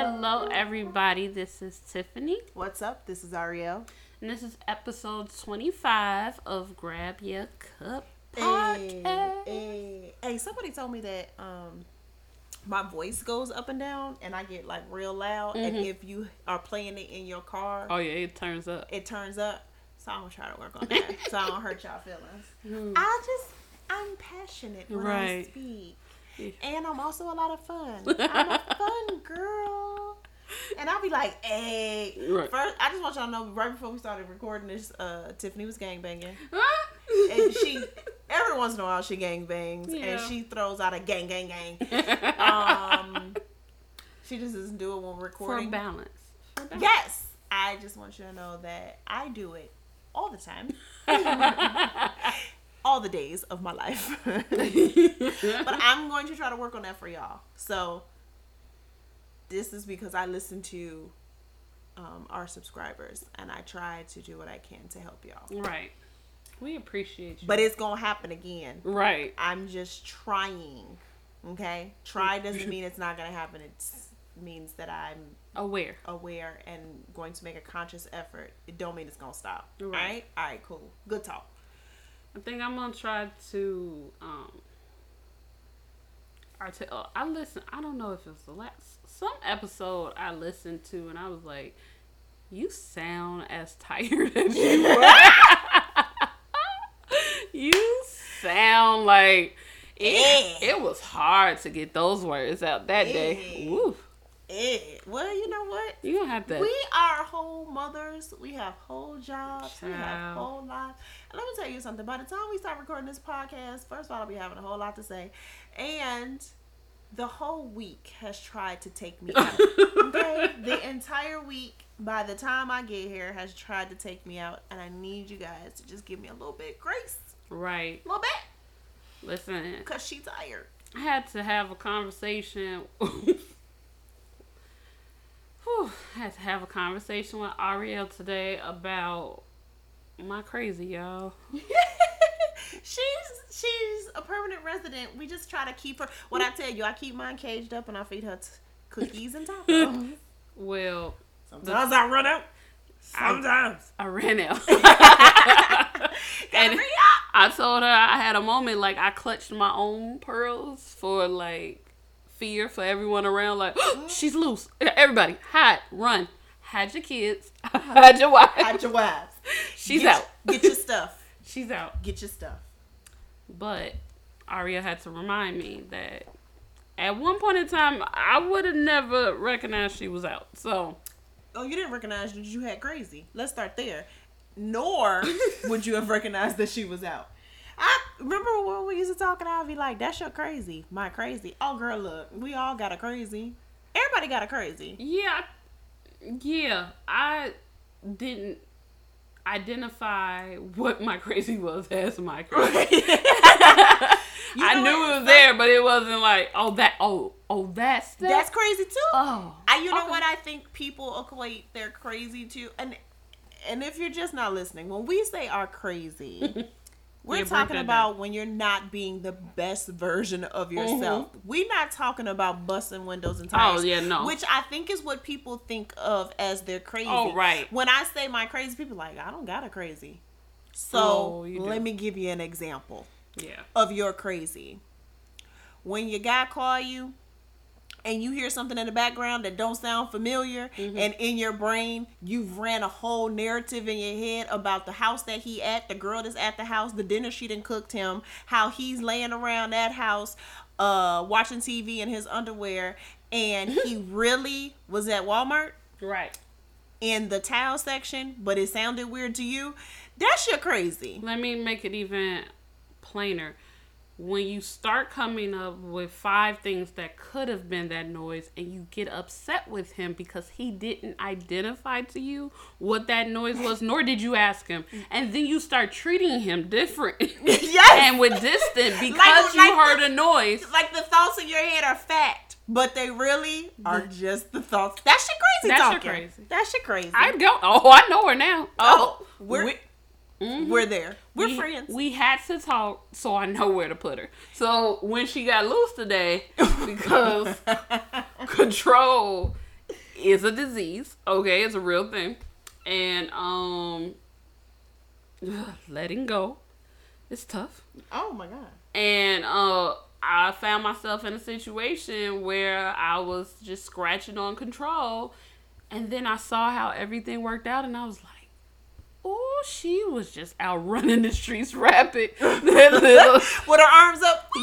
Hello, everybody. This is Tiffany, What's up? This is Ariel. and this is episode 25 of Grab Your Cup Hey, podcast. hey, hey, somebody told me that um my voice goes up and down and I get like real loud and if you are playing it in your car, Oh, yeah, it turns up. it turns up. So I'm gonna try to work on that. so I don't hurt y'all feelings. Hmm. I just I'm passionate when I speak. Yeah. And I'm also a lot of fun. I'm a fun girl. And I'll be like, hey. Right. First, I just want y'all to know right before we started recording this, uh, Tiffany was gangbanging. Ah! And she, every once in a while, she gangbangs. Yeah. And she throws out a gang, gang, gang. Um, she just doesn't do it when we're For recording. balance. For balance. Yes. I just want you to know that I do it all the time. all the days of my life. but I'm going to try to work on that for y'all. So this is because I listen to um, our subscribers and I try to do what I can to help y'all. right. We appreciate you. But it's gonna happen again. right. I'm just trying. Okay, try doesn't mean it's not gonna happen. It means that I'm Aware. aware and going to make a conscious effort. It don't mean it's gonna stop. Right. All right. All right. Cool. Good talk. I think I'm gonna try to um arti- uh, I listen I don't know if it's the last some episode I listened to and I was like, You sound as tired as you were. you sound like it, Eh. it was hard to get those words out that day. Eh. Woo. Eh, well, you know what? You gonna have to We are whole mothers. We have whole jobs. We have whole lives. And let me tell you something. By the time we start recording this podcast, first of all, I'll be having a whole lot to say. And the whole week has tried to take me out. okay? The entire week, by the time I get here, has tried to take me out. And I need you guys to just give me a little bit grace. Right. A little bit. Listen. Because she's tired. I had to have a conversation. Whew, I had to have a conversation with Ariel today about my crazy y'all. she's she's a permanent resident. We just try to keep her. What I tell you, I keep mine caged up and I feed her t- cookies and tacos. Well, Sometimes I run out. Sometimes. I ran out. And. I told her I had a moment like I clutched my own pearls for like fear for everyone around. Like she's loose. Everybody, hide, run, hide your kids, hide your wife. Hide your wives. She's get, out. Get your stuff. She's out. Get your stuff. But Aria had to remind me that at one point in time, I would have never recognized she was out. So, Oh, you didn't recognize that you had crazy. Let's start there. Nor would you have recognized that she was out. I remember when we used to talk and I'd be like, "That's your crazy, my crazy." Oh, girl, look, we all got a crazy. Everybody got a crazy. yeah, yeah, I didn't identify what my crazy was as my crazy. I knew what? it was there, but it wasn't like, oh, that, oh, oh, that's that. That's crazy too. oh, I, you know okay. what I think people equate their crazy to, and and if you're just not listening, when we say are crazy, we're talking about when you're not being the best version of yourself. We're not talking about busting windows and tires. Oh, yeah, no. Which I think is what people think of as their crazy. Oh, right. When I say my crazy, people are like I don't got a crazy. So Oh, let me give you an example yeah. of your crazy. When your guy call you and you hear something in the background that don't sound familiar Mm-hmm. and in your brain you've ran a whole narrative in your head about the house that he at, the girl that's at the house, the dinner she done cooked him, how he's laying around that house uh watching TV in his underwear and he really was at Walmart Right. in the towel section, but it sounded weird to you. That's your crazy. Let me make it even plainer. When you start coming up with five things that could have been that noise and you get upset with him because he didn't identify to you what that noise was, nor did you ask him. And then you start treating him different Yes. and with distant because you like heard the- a noise. like the thoughts in your head are fact, but they really are just the thoughts. That's shit crazy That's talking. crazy. That's your crazy. I don't. Oh, I know her now. oh, Oh, we're we- we're there. We're we, friends. We had to talk so I know where to put her. So when she got loose today, because control is a disease. Okay, it's a real thing, and um, letting go it's tough. Oh my god. And uh, I found myself in a situation where I was just scratching on control, and then I saw how everything worked out, and I was like, "Oh, she was just out running the streets rapid." With her arms up.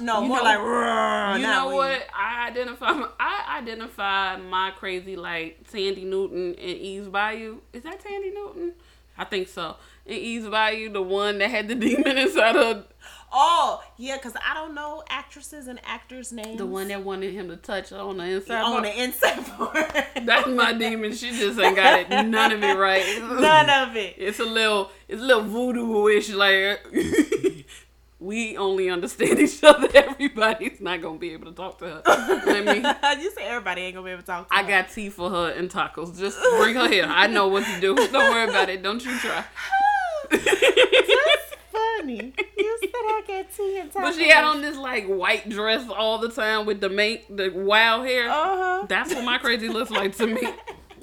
no, You more know- like. You know what? I identify. I identify my crazy like Thandie Newton and Eve's Bayou. Is that Thandie Newton? I think so. And Eve's Bayou, the one that had the demon inside her, Oh yeah, because I don't know actresses and actors' names. the one that wanted him to touch on the inside. on part. the inside part. That's my demon. She just ain't got it. None of it right. None of it. It's a little. It's a little voodoo-ish. Like we only understand each other. Everybody's not gonna be able to talk to her. I mean, you say everybody ain't gonna be able to talk. To her. I her. got tea for her and tacos. Just bring her here. I know what to do. Don't worry about it. Don't you try. Funny. You said I got tea and tacos. But she had on this like white dress all the time with the make the wild hair. Uh huh. That's what my crazy looks like to me.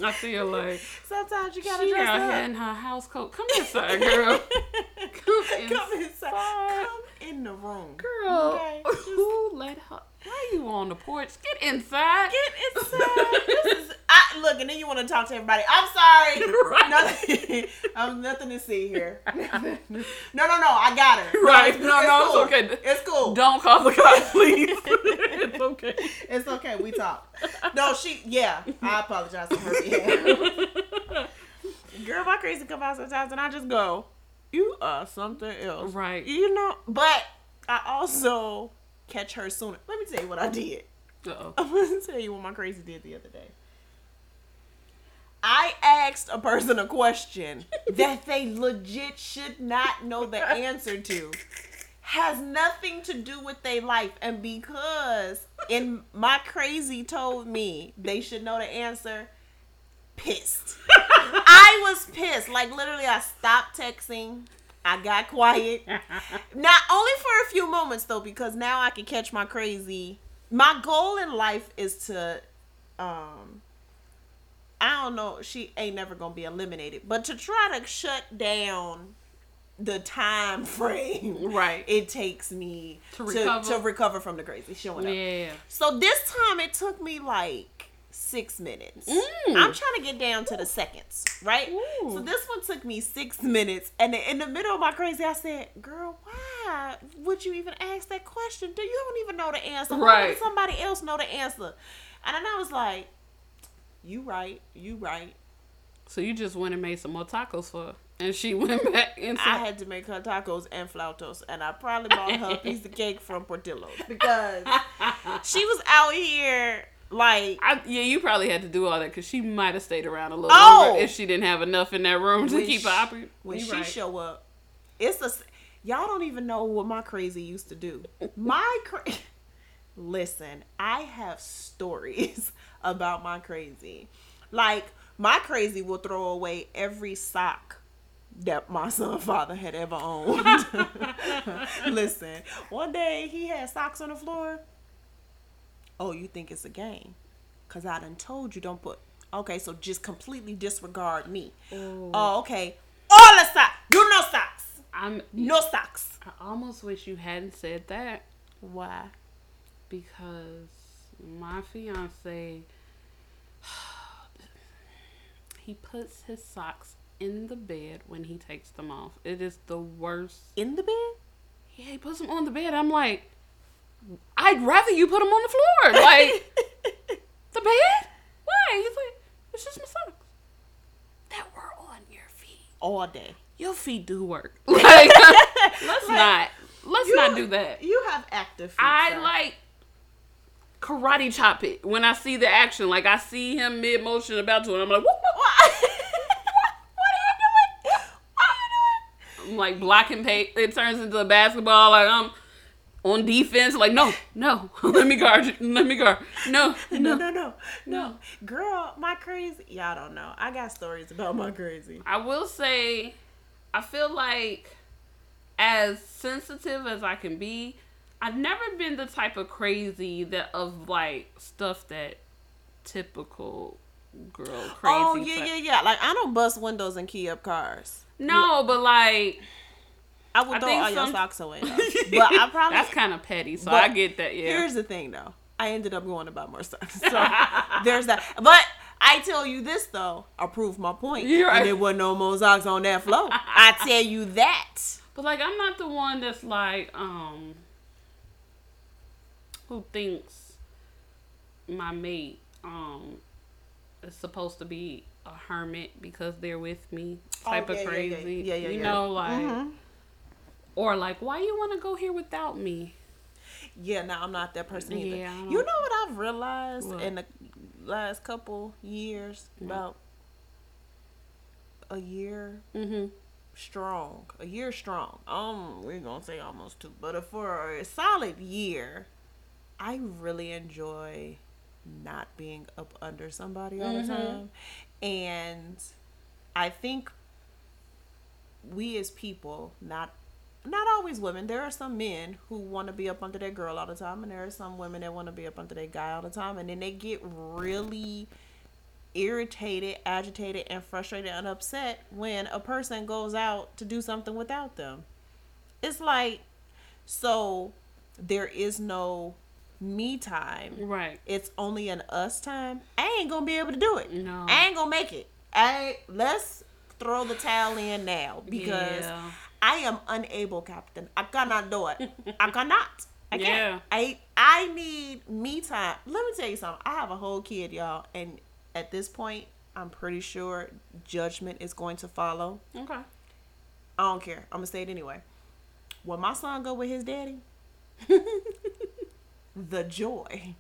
I feel like Sometimes you gotta she dress out up. here in her house coat. Come inside, girl. Come Come inside. inside. Come in the room. Girl, Okay, just- who let her? Why you on the porch? Get inside. Get inside. this is I look, and then you want to talk to everybody. I'm sorry. Right. Nothing. I'm nothing to see here. no, no, no. I got her. Right. No, no, it's cool. okay. It's cool. Don't call the cops, please. it's okay. It's okay. We talk. No, she. Yeah, I apologize on her behalf. Girl, my crazy come out sometimes, and I just go, "You are something else." Right. You know, but I also catch her sooner. Let me tell you what I did. Uh-oh. I'm gonna tell you what my crazy did the other day. I asked a person a question that they legit should not know the answer to. Has nothing to do with their life. And because in my crazy told me they should know the answer, pissed. I was pissed. Like literally I stopped texting. I got quiet. Not only for a few moments though, because now I can catch my crazy. My goal in life is to, um, I don't know. She ain't never gonna be eliminated, but to try to shut down the time frame Right. it takes me To to to recover from the crazy showing up. Yeah. So this time it took me like six minutes. Mm. I'm trying to get down to the seconds, right? Ooh. So this one took me six minutes, and in the middle of my crazy, I said, "Girl, why would you even ask that question? Do you don't even know the answer? Why would Right. somebody else know the answer?" And then I was like, "You right, you right." So you just went and made some more tacos for her. And she went back and I had to make her tacos and flautos, and I probably bought her a piece of cake from Portillo's because she was out here like I, yeah, you probably had to do all that because she might have stayed around a little Oh! longer if she didn't have enough in that room to keep she- her when she right. show up, it's a y'all don't even know what my crazy used to do. My cra- listen, I have stories about my crazy. Like my crazy will throw away every sock that my son father had ever owned. listen, one day he had socks on the floor. Oh, you think it's a game? Cause I done told you don't put. Okay, so just completely disregard me. Oh, okay. All the socks. You no socks. I'm. No socks. I almost wish you hadn't said that Why? because my fiance he puts his socks in the bed when he takes them off. It is the worst. In the bed? Yeah, he puts them on the bed. I'm like, I'd rather you put them on the floor. Like the bed? Why? He's like, it's just my socks that were on your feet. All day. Your feet do work. Like, let's not. Let's You- not do that. You have active feet. I like karate chop it when I see the action. Like I see him mid motion about to, and I'm like, whoop, What? what are you doing? What are you doing? I'm like blocking pay. It turns into a basketball. Like I'm on defense. Like no, no, let me guard you. Let me guard. No. No, no. no, no, no. Girl, my crazy. Y'all don't know. I got stories about my crazy. I will say, I feel like as sensitive as I can be, I've never been the type of crazy that of like stuff that typical girl oh, crazy. Oh yeah, type- yeah, yeah. Like I don't bust windows and key up cars. No, but like I would I throw all your socks away though. But I probably that's kind of petty. So But I get that. Yeah. Here's the thing though. I ended up going to buy more socks. So there's that. But I tell you this though, I proved my point. You're right. And there wasn't no more socks on that floor. I tell you that. But like I'm not the one that's like um who thinks my mate um is supposed to be a hermit because they're with me type Oh, yeah, of yeah, yeah. crazy. Yeah, yeah, you yeah. know, like Mhm. Or like why you want to go here without me? Yeah, no, I'm not that person either. Yeah, you know what I've realized What? in the last couple years, about a year Mhm. strong, a year strong. Um, we're gonna say almost two, but for a solid year, I really enjoy not being up under somebody all Mhm. the time, and I think we as people, not not always women. There are some men who want to be up under their girl all the time, and there are some women that want to be up under their guy all the time, and then they get really irritated, agitated, and frustrated and upset when a person goes out to do something without them. It's like, so there is no me time. Right. It's only an us time. I ain't gonna be able to do it. No. I ain't gonna make it. I let's throw the towel in now because Yeah. I am unable, Captain. I cannot do it. I cannot. I can't. I I need me time. Let me tell you something. I have a whole kid, y'all, and at this point, I'm pretty sure judgment is going to follow. Okay. I don't care. I'm gonna say it anyway. When my son go with his daddy, the joy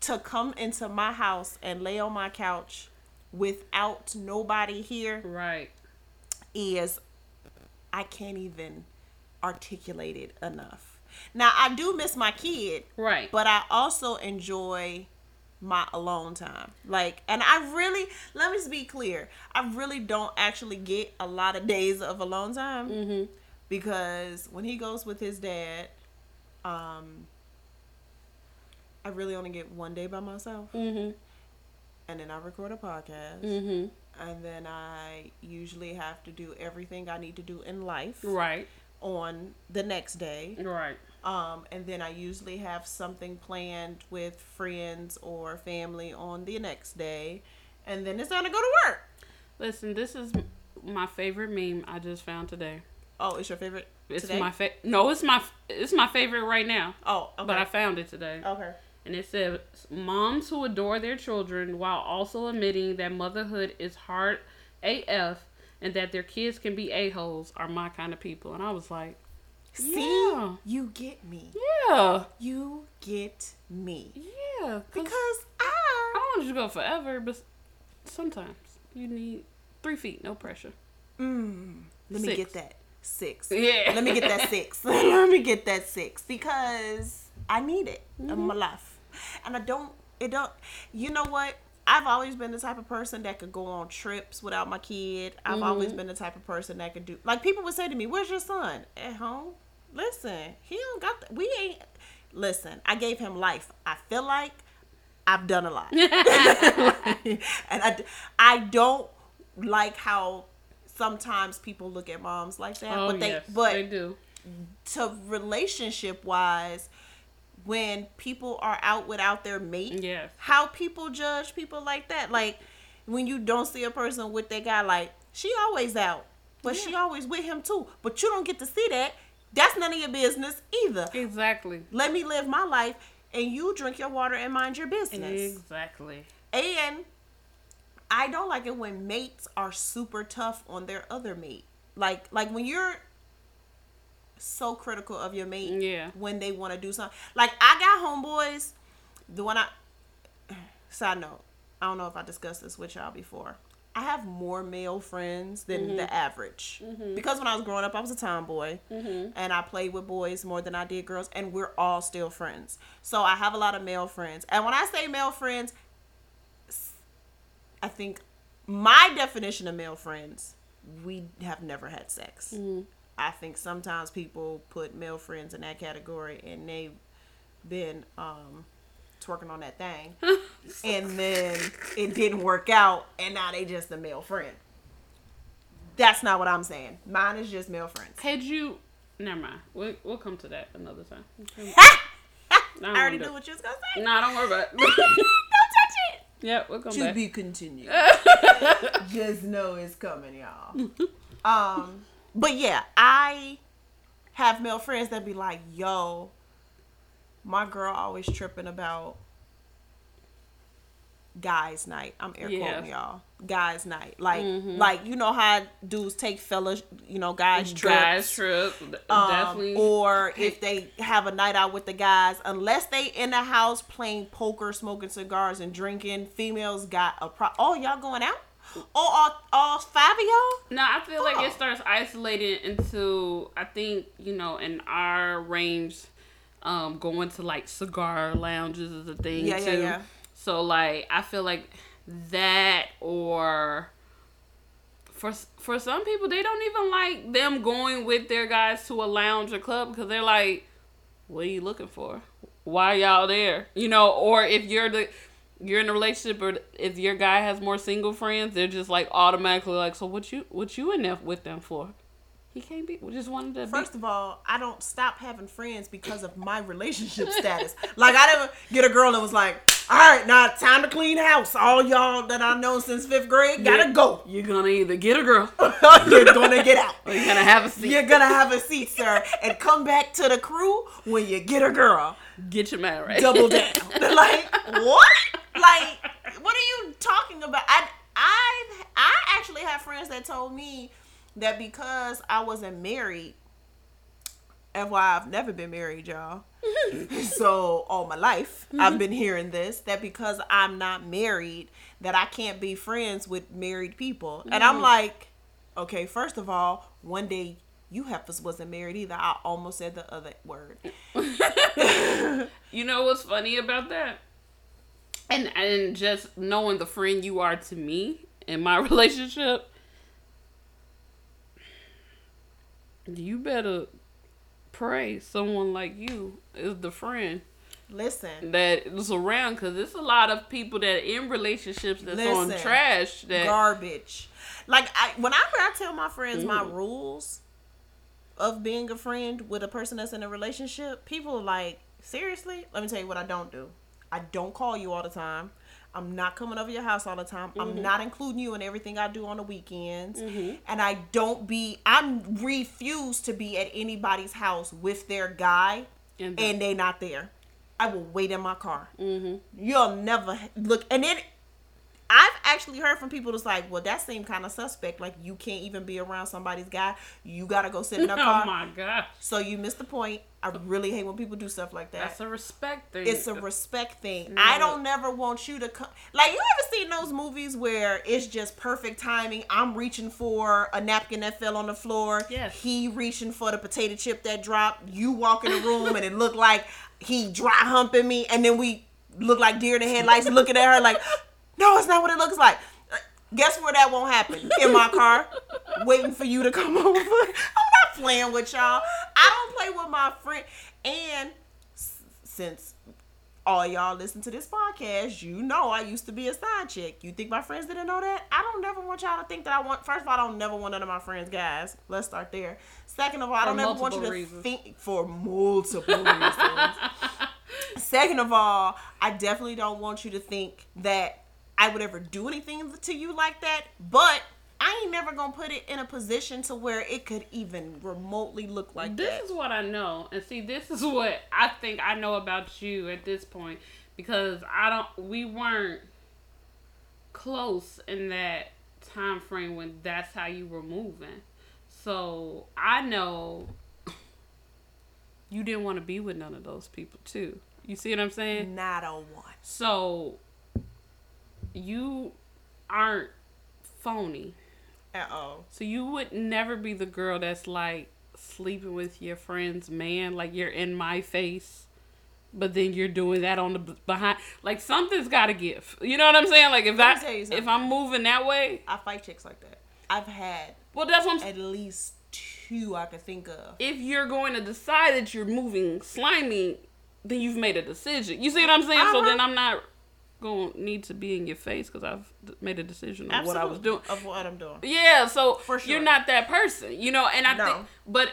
to come into my house and lay on my couch without nobody here Right. is I can't even articulate it enough. Now I do miss my kid, Right. but I also enjoy my alone time. Like, and I really, let me just be clear, I really don't actually get a lot of days of alone time Mhm. because when he goes with his dad, um, I really only get one day by myself, Mhm. and then I record a podcast, Mhm. And then I usually have to do everything I need to do in life Right. on the next day. Right. Um, and then I usually have something planned with friends or family on the next day, and then it's time to go to work. Listen, this is my favorite meme I just found today. Oh, it's your favorite It's today? my fa- no, it's my it's my favorite right now. oh, okay. But I found it today. okay. And it says moms who adore their children while also admitting that motherhood is hard AF and that their kids can be a-holes are my kind of people. And I was like, See, Yeah. you get me. Yeah. You get me Yeah. Because I I. don't want you to go forever, but sometimes you need three feet, no pressure. Mm, let me get that six. Yeah. Let me get that six. let me get that six because I need it in Mm-hmm. my life, and I don't. It don't. You know what? I've always been the type of person that could go on trips without my kid. I've Mm-hmm. always been the type of person that could do. Like people would say to me, "Where's your son at home?" Listen, he don't got. The, we ain't. Listen, I gave him life. I feel like I've done a lot, and I, I don't like how sometimes people look at moms like that. Oh, but they, yes, but they do. to relationship wise, when people are out without their mate, Yes. how people judge people like that. Like when you don't see a person with that guy, like she always out, but she always with him too. But you don't get to see that. That's none of your business either. Exactly. Let me live my life, and you drink your water and mind your business. Exactly. And I don't like it when mates are super tough on their other mate. Like like when you're so critical of your mate Yeah. when they want to do something. Like I got homeboys, the one I side note, I don't know if I discussed this with y'all before. I have more male friends than the mm-hmm. average. Mm-hmm. Because when I was growing up, I was a tomboy mm-hmm. and I played with boys more than I did girls, and we're all still friends. So I have a lot of male friends. And when I say male friends, I think my definition of male friends, we have never had sex. I think sometimes people put male friends in that category and they've been um twerking on that thing, and then it didn't work out, and now they just a male friend. That's not what I'm saying. Mine is just male friends. Had you? Never mind. We'll, we'll come to that another time. I don't already knew what you was gonna say. Nah, don't worry about it. Don't touch it. yeah, we'll come To back. be continued. Just know it's coming, y'all. um, but yeah, I have male friends that be like, "Yo, my girl always tripping about guys' night." I'm air Yeah. quoting y'all, guys' night. Like, Mhm. like you know how dudes take fellas, you know, guys trips. Guys trip. Um, Definitely. Or if they have a night out with the guys, unless they in the house playing poker, smoking cigars, and drinking, females got a pro. Oh, y'all going out? Oh, all, all five of y'all? No, I feel like Oh. it starts isolating into I think, you know, in our range, um, going to like cigar lounges is a thing Yeah, too. yeah, yeah. So like I feel like that or for for some people they don't even like them going with their guys to a lounge or club because they're like, what are you looking for? Why y'all there? You know, or if you're the you're in a relationship or if your guy has more single friends, they're just like automatically like, so what you what you in there with them for? He can't be. We just wanted to First be. of all, I don't stop having friends because of my relationship status. Like I never get a girl that was like, "All right, now time to clean house." All y'all that I know since fifth grade gotta go. You're gonna either get a girl You're gonna get out. or you're gonna have a seat. You're gonna have a seat, sir, and come back to the crew when you get a girl. Get your man right. Double down. like what? Like what are you talking about? I I I actually have friends that told me that because I wasn't married. FYI, I've never been married, y'all. so all my life I've been hearing this that because I'm not married that I can't be friends with married people. And I'm mm-hmm. like, okay, first of all, one day you heifers wasn't married either. I almost said the other word. You know what's funny about that? And and just knowing the friend you are to me in my relationship, you better pray someone like you is the friend Listen, that is around because there's a lot of people that in relationships that's on Listen, trash that garbage. Like I whenever I tell my friends my Mm. rules of being a friend with a person that's in a relationship, people are like, seriously? Let me tell you what I don't do. I don't call you all the time. I'm not coming over your house all the time. Mm-hmm. I'm not including you in everything I do on the weekends. And I don't be I refuse to be at anybody's house with their guy And the- and they not there. I will wait in my car. mm-hmm. You'll never look. And then I've actually heard from people that's like, well, that seemed kind of suspect. Like you can't even be around somebody's guy. You gotta go sit in a car. oh car. my gosh So you missed the point. I really hate when people do stuff like that. that's a respect thing it's a respect thing. No. I don't never want you to come. Like you ever seen those movies where it's just perfect timing? I'm reaching for a napkin that fell on the floor. Yes. He reaching for the potato chip that dropped. You walk in the room and it looked like he dry humping me, and then we look like deer in the headlights, looking at her like, no, it's not what it looks like. Guess where that won't happen? In my car, waiting for you to come over. I'm not playing with y'all. I don't play with my friend. And since all y'all listen to this podcast, you know I used to be a side chick. You think my friends didn't know that? I don't never want y'all to think that I want. First of all, I don't never want none of my friends guys. Let's start there. Second of all, I don't ever want you to reasons. think for multiple reasons. Second of all, I definitely don't want you to think that I would ever do anything to you like that. But I ain't never gonna put it in a position to where it could even remotely look like that. this that. is what I know, and see, this is what I think I know about you at this point because I don't. We weren't close in that time frame when that's how you were moving. So I know you didn't want to be with none of those people too. You see what I'm saying? Not a one. So you aren't phony. At all. So you would never be the girl that's like sleeping with your friend's man, like you're in my face, but then you're doing that on the behind. Like something's got to give. You know what I'm saying? Like if Let me tell you I if I'm moving that way, I fight chicks like that. I've had well, that's what I'm. at least two I could think of. If you're going to decide that you're moving slimy, then you've made a decision. You see what I'm saying? So Uh-huh. then I'm not to need to be in your face because I've made a decision on what I was doing. Of what I'm doing. Yeah, so For sure. you're not that person, you know. And I No. think, but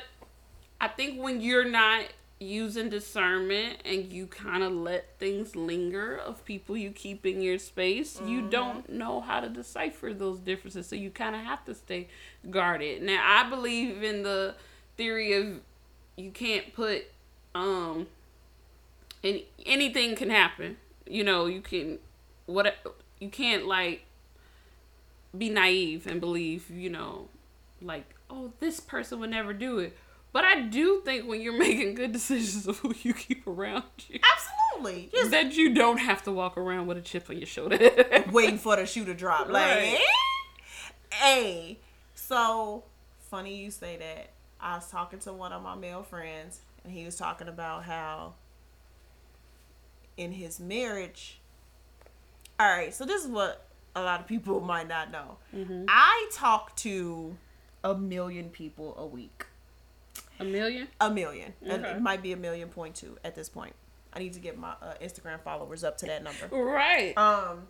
I think when you're not using discernment and you kind of let things linger of people you keep in your space, you Mm-hmm. don't know how to decipher those differences. So you kind of have to stay guarded. Now, I believe in the theory of you can't put um any anything can happen. You know, you can what you can't like be naive and believe, you know, like, oh, this person would never do it. But I do think when you're making good decisions of who you keep around you, Absolutely. Just that you don't have to walk around with a chip on your shoulder. waiting for the shoe to drop. Like, Right. eh? hey. So funny you say that. I was talking to one of my male friends, and he was talking about how in his marriage. All right, so this is what a lot of people might not know. I talk to a million people a week. a million? A million. And Okay. it might be a million point two at this point. I need to get my uh, Instagram followers up to that number. Right. Um,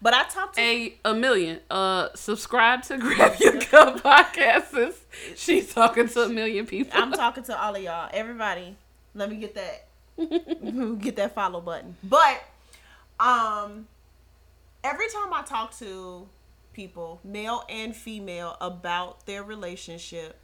but I talked to a a million. Uh, subscribe to Grab Your Cup podcast. sis. She's talking to a million people. I'm talking to all of y'all. Everybody, let me get that get that follow button. But um every time I talk to people, male and female, about their relationship,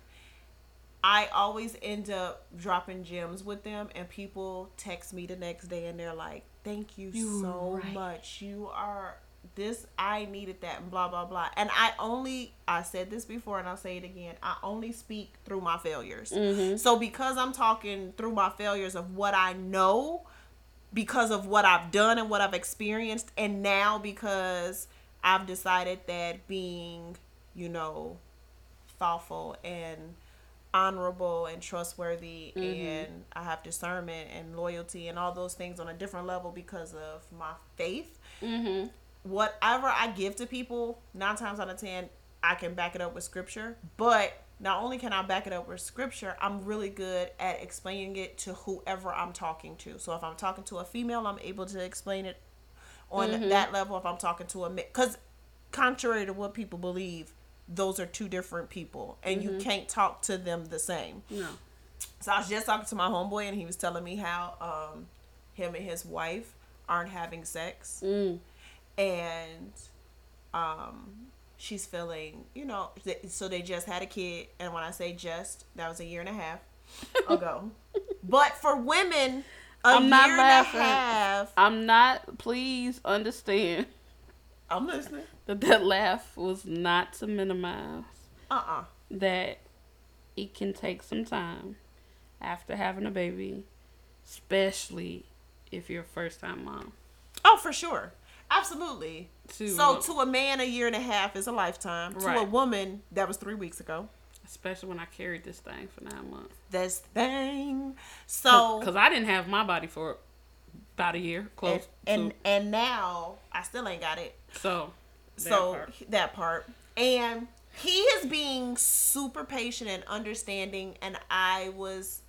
I always end up dropping gems with them and people text me the next day and they're like, Thank you, You were so right. much. You are this I needed that and blah blah blah. And I only I said this before and I'll say it again. I only speak through my failures. Mm-hmm. So because I'm talking through my failures of what I know, because of what I've done and what I've experienced, and now because I've decided that being, you know, thoughtful and honorable and trustworthy and I have discernment and loyalty and all those things on a different level because of my faith. Mm-hmm. Whatever I give to people, nine times out of ten, I can back it up with scripture. But not only can I back it up with scripture, I'm really good at explaining it to whoever I'm talking to. So if I'm talking to a female, I'm able to explain it on that level. If I'm talking to a because contrary to what people believe, those are two different people, and you can't talk to them the same. No. So I was just talking to my homeboy, and he was telling me how um, him and his wife aren't having sex, Mm. And um, she's feeling, you know, th- so they just had a kid, and when I say just, that was a year and a half ago. but for women, a I'm year not and a half. I'm not. Please understand I'm listening. that that laugh was not to minimize Uh uh that it can take some time after having a baby, especially if you're a first time mom. Oh, for sure. Absolutely. To So to a man, a year and a half is a lifetime. To a woman, that was three weeks ago. especially when I carried this thing for nine months. The thing. So because I didn't have my body for about a year, close and to. and now I still ain't got it. So that so part. that part. And he is being super patient and understanding and I was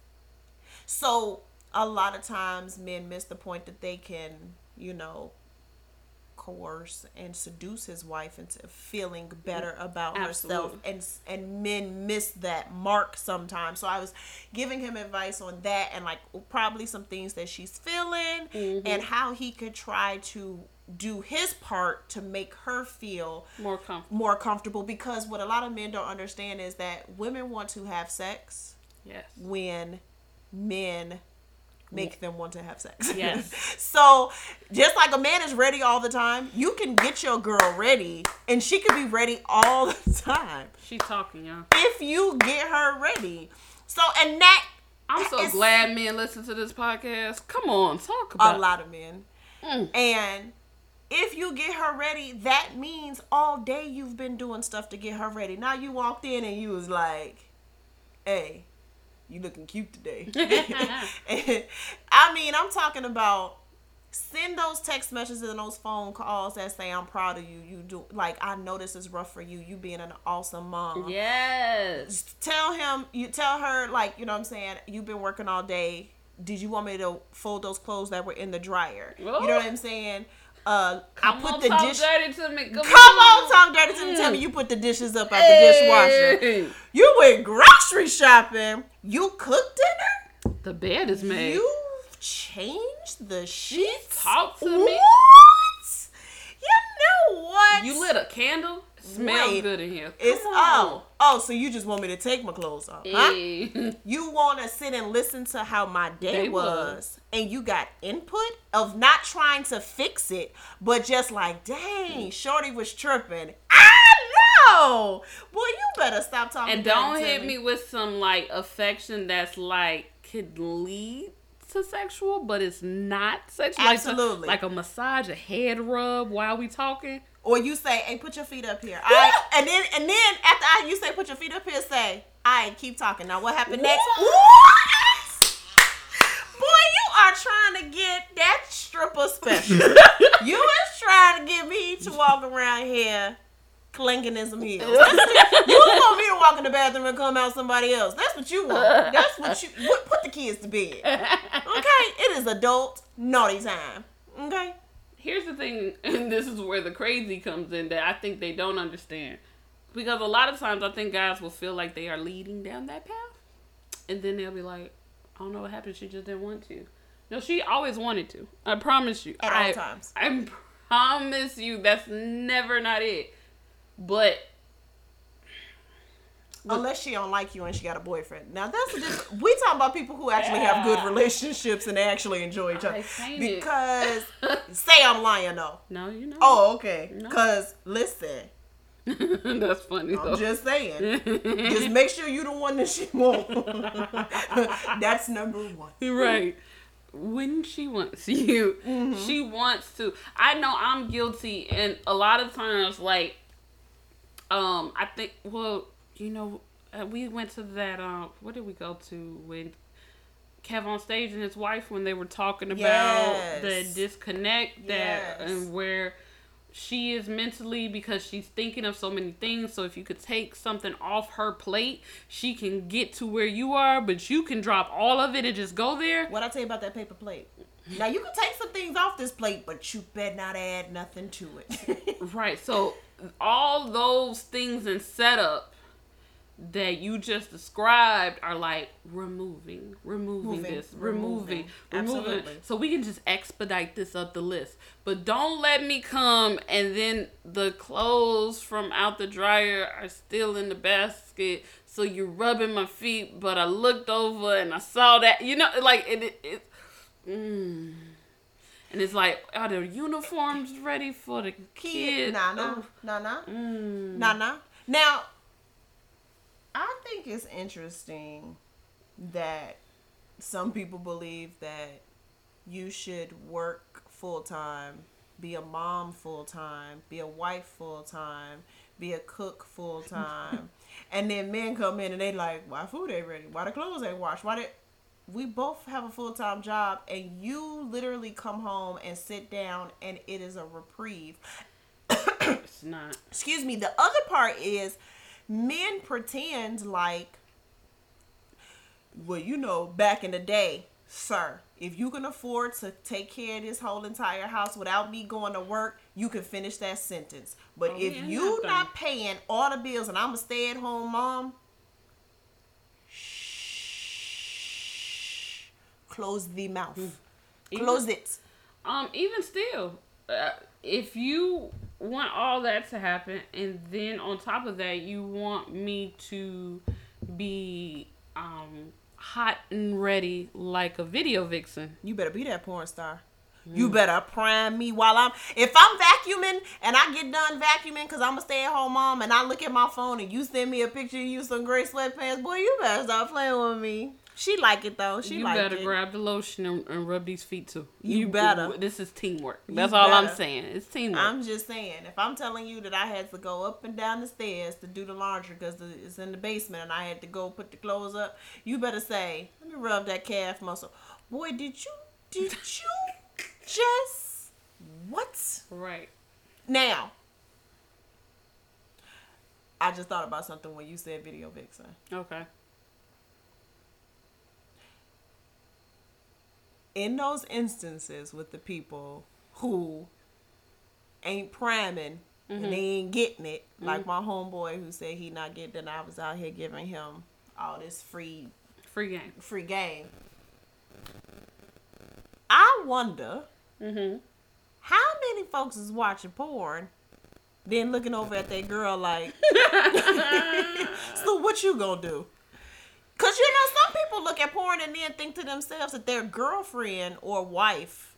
so a lot of times men miss the point that they can, you know, coerce and seduce his wife into feeling better about herself and and men miss that mark sometimes so i was giving him advice on that and like probably some things that she's feeling Mm-hmm. and how he could try to do his part to make her feel more comfortable. more comfortable because what a lot of men don't understand is that women want to have sex Yes. when men make them want to have sex. Yes. so just like a man is ready all the time, you can get your girl ready and she can be ready all the time She talking, y'all. if you get her ready. So and that I'm so glad men listen to this podcast. Come on, talk about a lot of men. Mm. And if you get her ready, that means all day you've been doing stuff to get her ready. Now you walked in and you was like, "Hey, you looking cute today." I mean, I'm talking about send those text messages and those phone calls that say I'm proud of you. You do like I know this is rough for you. You being an awesome mom. Yes. Tell him you tell her like, you know what I'm saying, you've been working all day did you want me to fold those clothes that were in the dryer? You know what I'm saying? Uh, Come I put on, the dish. dirty to me. Come, Come on, talk dirty to me. Tell me you put the dishes up at the dishwasher. You went grocery shopping. You cooked dinner. The bed is made. You changed the sheets. Talk to what? me. You know what? You lit a candle. Smells Wait. good in here. It's Come oh oh. So you just want me to take my clothes off, huh? You want to sit and listen to how my day Day was, was. and you got input of not trying to fix it, but just like, dang, Shorty was tripping. I know. Boy, you better stop talking. And don't hit me with some like affection that's like could lead to sexual, but it's not sexual. Like, Absolutely. Like, a massage, a head rub while we talking. Or you say, "Hey, put your feet up here." All right, and then and then after I, you say, "Put your feet up here," say, "All right, keep talking." Now, what happened next? What? Boy, you are trying to get that stripper special. you is trying to get me to walk around here clinking in some heels. You want me to walk in the bathroom and come out somebody else. That's what you want. That's what you put the kids to bed. Okay, it is adult naughty time. Okay. Here's the thing, and this is where the crazy comes in that I think they don't understand. Because a lot of times I think guys will feel like they are leading down that path. And then they'll be like, I don't know what happened. She just didn't want to. No, she always wanted to. I promise you. At all I, times. I promise you that's never not it. But Unless she don't like you and she got a boyfriend. Now that's different. We talking about people who actually have good relationships and they actually enjoy each other. I seen it. Because say I'm lying though. no, you know. Oh, okay. No. Cause listen, that's funny I'm though. just saying. just make sure you the one that she want. that's number one. right. When she wants you, Mm-hmm. she wants to. I know I'm guilty, and a lot of times, like, um, I think, well, you know, uh, we went to that. Um, what did we go to when KevOnStage and his wife when they were talking about Yes. the disconnect that Yes. and where she is mentally because she's thinking of so many things. So if you could take something off her plate, she can get to where you are, but you can drop all of it and just go there. What I tell you about that paper plate? Now you can take some things off this plate, but you better not add nothing to it. Right. So all those things and setup that you just described are like removing, removing Moving, this, removing. removing, removing. So we can just expedite this up the list. But don't let me come and then the clothes from out the dryer are still in the basket. So you're rubbing my feet, but I looked over and I saw that. You know, like it. it, it mm. And it's like, are the uniforms ready for the kids? nah, nah, nah, nah, Mm. nah, nah. Now, I think it's interesting that some people believe that you should work full time, be a mom full time, be a wife full time, be a cook full time, and then men come in and they like, why food ain't ready? Why the clothes ain't washed? Why did we both have a full time job and you literally come home and sit down and it is a reprieve. It's not. Excuse me. The other part is men pretend like, well, you know, back in the day, sir, if you can afford to take care of this whole entire house without me going to work, you can finish that sentence. But Oh, if you nothing. not paying all the bills and I'm a stay at home mom, shh, close the mouth. Hmm. Even- Close it. Um, even still, uh, if you want all that to happen, and then on top of that, you want me to be um hot and ready like a video vixen. You better be that porn star. You better prime me while I'm. If I'm vacuuming and I get done vacuuming because I'm a stay at home mom and I look at my phone and you send me a picture of you some gray sweatpants, boy, you better stop playing with me. She like it though. She you like better it. grab the lotion and, and rub these feet too. You better. This is teamwork. You That's all I'm saying. It's teamwork. I'm just saying, if I'm telling you that I had to go up and down the stairs to do the laundry because it's in the basement and I had to go put the clothes up, you better say, "Let me rub that calf muscle." Boy, did you did you just what? right. Now, I just thought about something when you said video vixen. Okay. In those instances with the people who ain't priming and they ain't getting it, like my homeboy who said he not getting it, I was out here giving him all this free Free game. free game. I wonder Mm-hmm. how many folks is watching porn, then looking over at that girl like, so what you gonna do? Cause you know some people look at porn and then think to themselves that their girlfriend or wife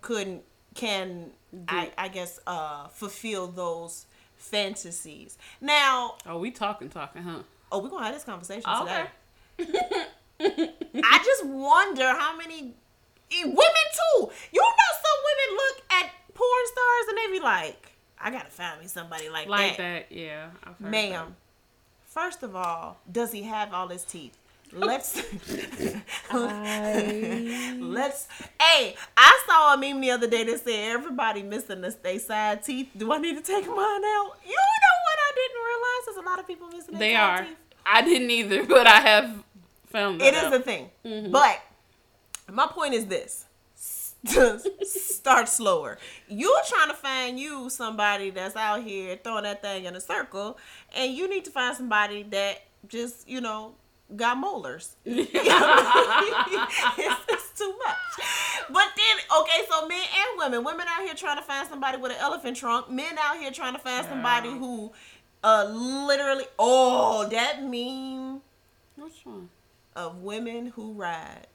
couldn't can I, I guess uh fulfill those fantasies. Now, Oh, we talking, talking, huh? oh, we're gonna have this conversation Okay. today. I just wonder how many women too. You know, some women look at porn stars and they be like, "I gotta find me somebody like, Like that." that, yeah. I've heard Ma'am, first of all, does he have all his teeth? Let's let's. Hey, I saw a meme the other day that said everybody missing the they side teeth. Do I need to take mine out? You know what? I didn't realize there's a lot of people missing. They side are. teeth. I didn't either, but I have found that It is out. a thing. Mm-hmm. But my point is this. Just start slower. You're trying to find you somebody that's out here throwing that thing in a circle, and you need to find somebody that just, you know, got molars. it's, it's too much. But then, okay, so men and women, women out here trying to find somebody with an elephant trunk, men out here trying to find somebody who uh literally oh that meme Which one? of women who ride.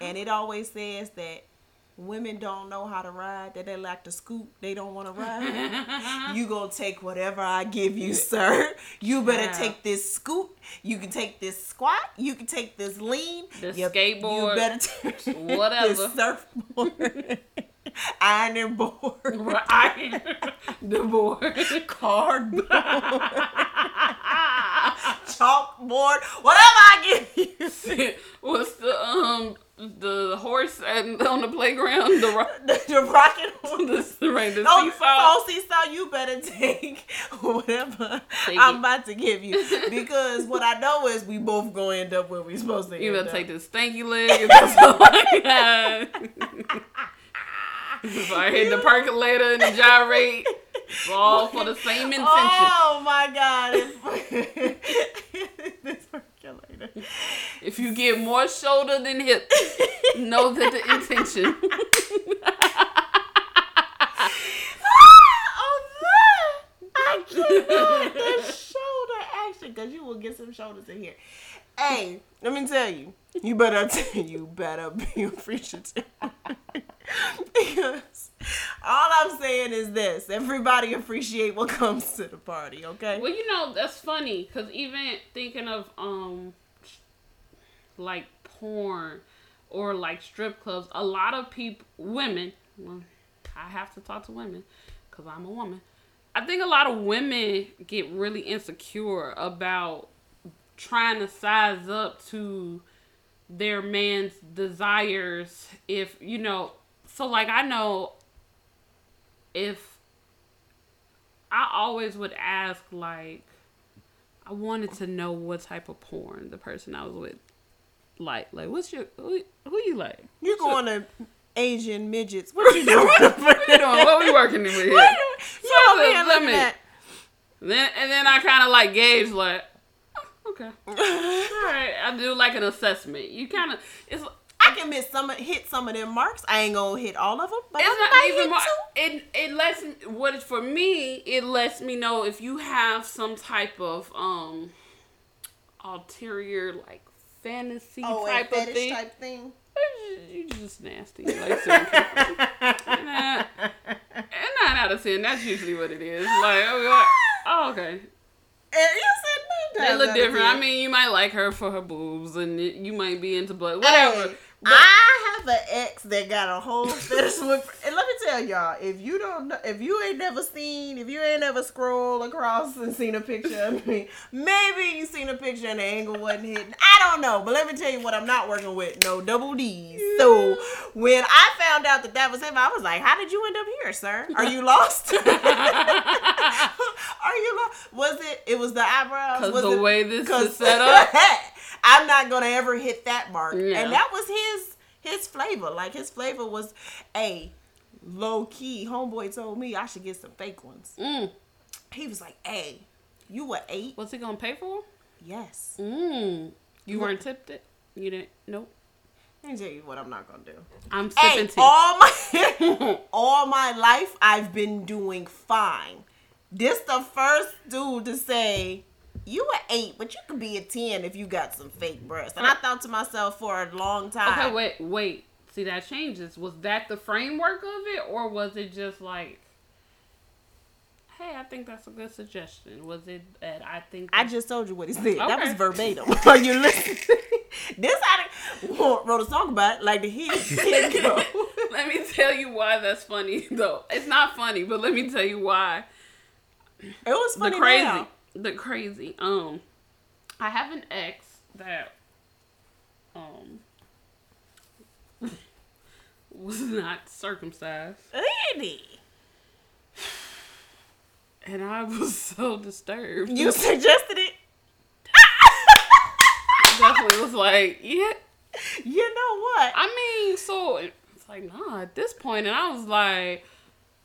And it always says that women don't know how to ride, that they like to scoop, they don't want to ride. you gonna take whatever I give you, sir. You better Yeah. take this scoop. You can take this squat. You can take this lean. The you, skateboard, You better take whatever. this surfboard. Ironing board. Right. the board. Cardboard. Chalkboard. Whatever I give you. What's the um the horse and on the playground? The ro- the, the rocket horse. the, the, right, the Oh, seesaw. oh, seesaw, you better take whatever Take I'm it. about to give you. Because what I know is we both gonna end up where we're supposed to You up. take the stanky leg. If that's all I got. I hit the percolator and the gyrate, all for the same intention. Oh my god. This percolator. If you get more shoulder than hip, know that the intention. Oh, that. I cannot. The shoulder action. Because you will get some shoulders in here. Hey, let me tell you. You better you better be appreciative. because all I'm saying is this. Everybody appreciate what comes to the party, okay? Well, you know that's funny because even thinking of um, like porn or like strip clubs, a lot of people, women. Well, I have to talk to women because I'm a woman. I think a lot of women get really insecure about trying to size up to their man's desires. If you know, so like I know if I always would ask like I wanted to know what type of porn the person I was with like. Like what's your who, who you like? You're going to Asian midgets. What you doing? What you doing? What we working with here? you over here let me- at. Then and then I kind of like gauge like oh, okay. All right, I do like an assessment. You kind of it's I can miss some, hit some of them marks. I ain't gonna hit all of them, but it's I not even two. It it lets what is for me. It lets me know if you have some type of um ulterior like fantasy Oh, type of thing. type thing. You just nasty. Like certain people. Nah. And nine out of ten, that's usually what it is. Like, oh, oh okay. And you said nine They look different. I mean, you might like her for her boobs, and you might be into blood, whatever. Hey, But- I have an ex that got a whole fetish with. And let me tell y'all, if you don't, know, if you ain't never seen, if you ain't never scrolled across and seen a picture of me, maybe you seen a picture and the angle wasn't hitting. I don't know, but let me tell you what I'm not working with. No double D's. So when I found out that that was him, I was like, "How did you end up here, sir? Are you lost? Are you lost? Was it? It was the eyebrows. 'Cause Was the it- way this is set up? I'm not gonna ever hit that mark. Yeah. And that was his his flavor. Like his flavor was a low key. Homeboy told me I should get some fake ones. Mm. He was like, "Hey, you were eight? Was he gonna pay for? Yes. Mm. You weren't tipped it. You didn't. Nope. Let me tell you what I'm not gonna do. I'm Hey, tea. all my all my life I've been doing fine. This the first dude to say you were eight, but you could be a ten if you got some fake breasts. And I thought to myself for a long time. Okay, wait, wait. See, that changes. Was that the framework of it, or was it just like, hey, I think that's a good suggestion? Was it that I think I just told you what he said. That was verbatim. Are you listening? this I wrote a song about it, like the hit, hit let me tell you why that's funny though. It's not funny, but let me tell you why. It was funny. the crazy, now. The crazy. Um, I have an ex that um was not circumcised, Really? and I was so disturbed. You suggested it. definitely was like, yeah. You know what? I mean, so it's like, nah, at this point, and I was like,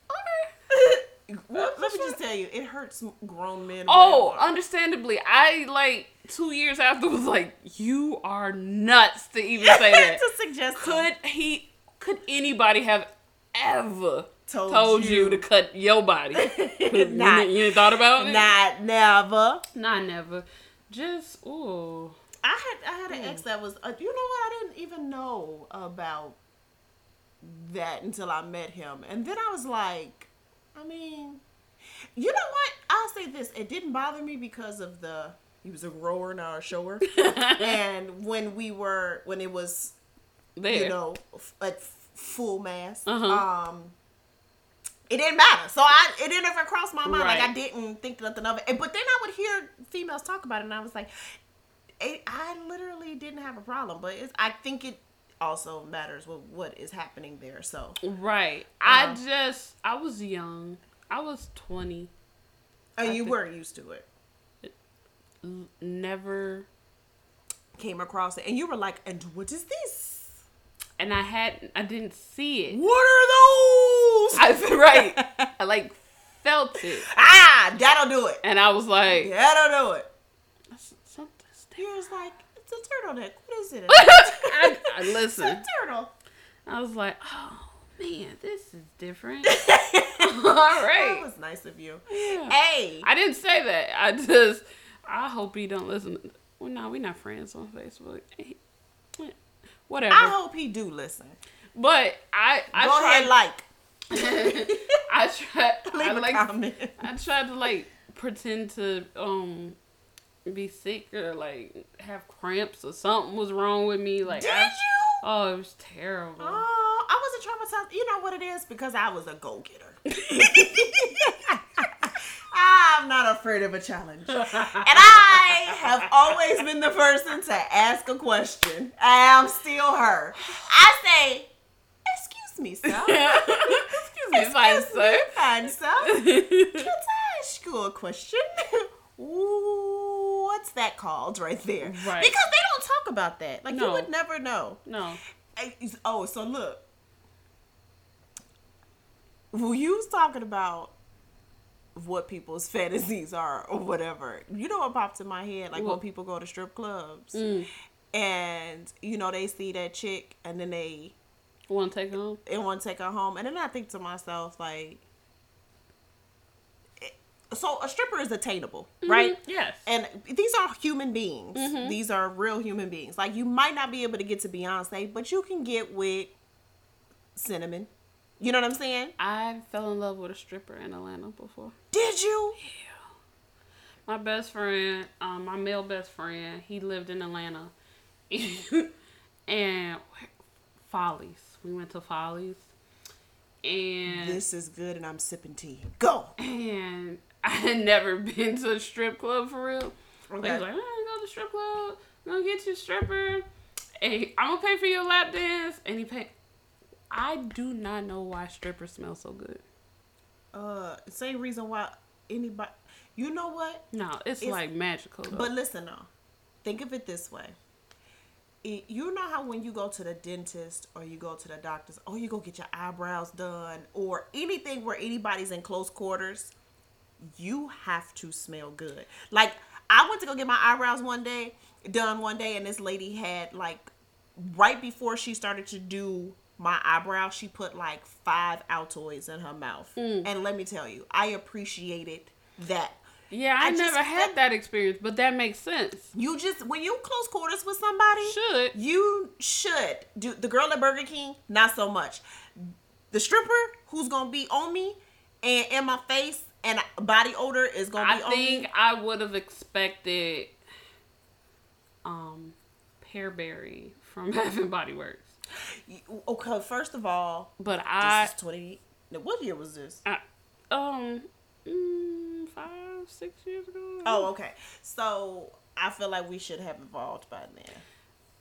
okay. Well, let me just tell you, it hurts grown men. Oh, more. understandably, I like two years after was like, you are nuts to even say that. to suggest could he? Could anybody have ever Told told, you. you. to cut your body? you, Not- you ain't thought about it? not never. Not never. Just ooh. I had I had an ex that was. Uh, you know what? I didn't even know about that until I met him, and then I was like, I mean, you know what? I'll say this: it didn't bother me because of the he was a grower, not a shower, and when we were when it was There. you know, at full mass. Uh-huh. Um, it didn't matter. So I, it didn't ever cross my mind. Like I didn't think nothing of it. But then I would hear females talk about it, and I was like, it, I literally didn't have a problem. But it's, I think it also matters with what is happening there. So Right. I Uh-huh. just I was young. I was twenty. and you think- were used to it. Never Came across it, and you were like, "And what is this? and I had I didn't see it. What are those?" I right. I like felt it. ah, that'll do it. And I was like That'll do it. "That's something He was like, "It's a turtleneck. What is it?" I, I It's listen. a turtle. I was like, oh man, this is different. All right. That was nice of you. Yeah. Hey, I didn't say that. I just I hope he don't listen. Well, no, we're not friends on Facebook. Whatever. I hope he do listen. but I I Go tried ahead, like, I tried leave I a like comment. I tried to like pretend to um be sick or like have cramps or something was wrong with me. Like Did I, you? Oh, it was terrible. Oh, I wasn't traumatized. You know what it is? Because I was a go getter. I'm not afraid of a challenge. And I have always been the person to ask a question. I am still her. I say, Excuse me, sir. Excuse me, fine sir. Fine, sir. Can I ask you a question? Ooh, What's that called right there? Right. Because they don't talk about that. Like you would never know. no. Oh, so look. When you was talking about what people's fantasies are or whatever, you know what popped in my head? Like when people go to strip clubs Mm. and you know they see that chick and then they Want to take it home? they want to take her home, and then I think to myself like, so a stripper is attainable, right? Yes. And these are human beings. These are real human beings. Like you might not be able to get to Beyonce, but you can get with Cinnamon. You know what I'm saying? I fell in love with a stripper in Atlanta before. Did you? Yeah. My best friend, um, my male best friend, he lived in Atlanta, and Follies. We went to Follies, and This is good, and I'm sipping tea. Go. and I had never been to a strip club for real. Okay. Was like, oh, go to the strip club. I'm gonna get you a stripper. And I'm gonna pay for your lap dance. And he paid. I do not know why strippers smell so good. Uh, same reason why anybody. You know what? No, it's, It's- like magical. Though. But listen, though. Think of it this way. it, you know how when you go to the dentist or you go to the doctors, oh, you go get your eyebrows done or anything where anybody's in close quarters, you have to smell good. Like I went to go get my eyebrows one day, done one day, and this lady had like right before she started to do my eyebrow, she put like five Altoids in her mouth. Mm. And let me tell you, I appreciated that. Yeah, I, I just never had that experience, but that makes sense. You just when you close quarters with somebody, Should. you should do the girl at Burger King, not so much. The stripper who's gonna be on me and in my face body odor is gonna I be on think me. I would have expected um Pearberry from having Body Works. Okay, first of all, But this I, is twenty. no, What year was this? I um mm, five, six years ago. Oh, okay. So I feel like we should have evolved by then.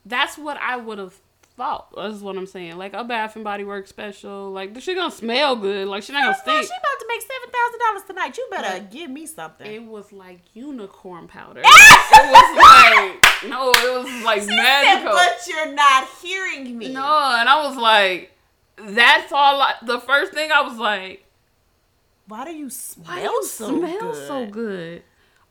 That's what I would have thought. That's what I'm saying. Like a Bath and Body Works special. Like she gonna smell good. Like she not gonna stink. she about to make seven thousand dollars tonight. You better But- give me something. It was like unicorn powder. it was like no, it was like She said, magical. but you're not hearing me. No, and I was like, that's all. I, the first thing I was like, Why do you smell why you so smell good? so good?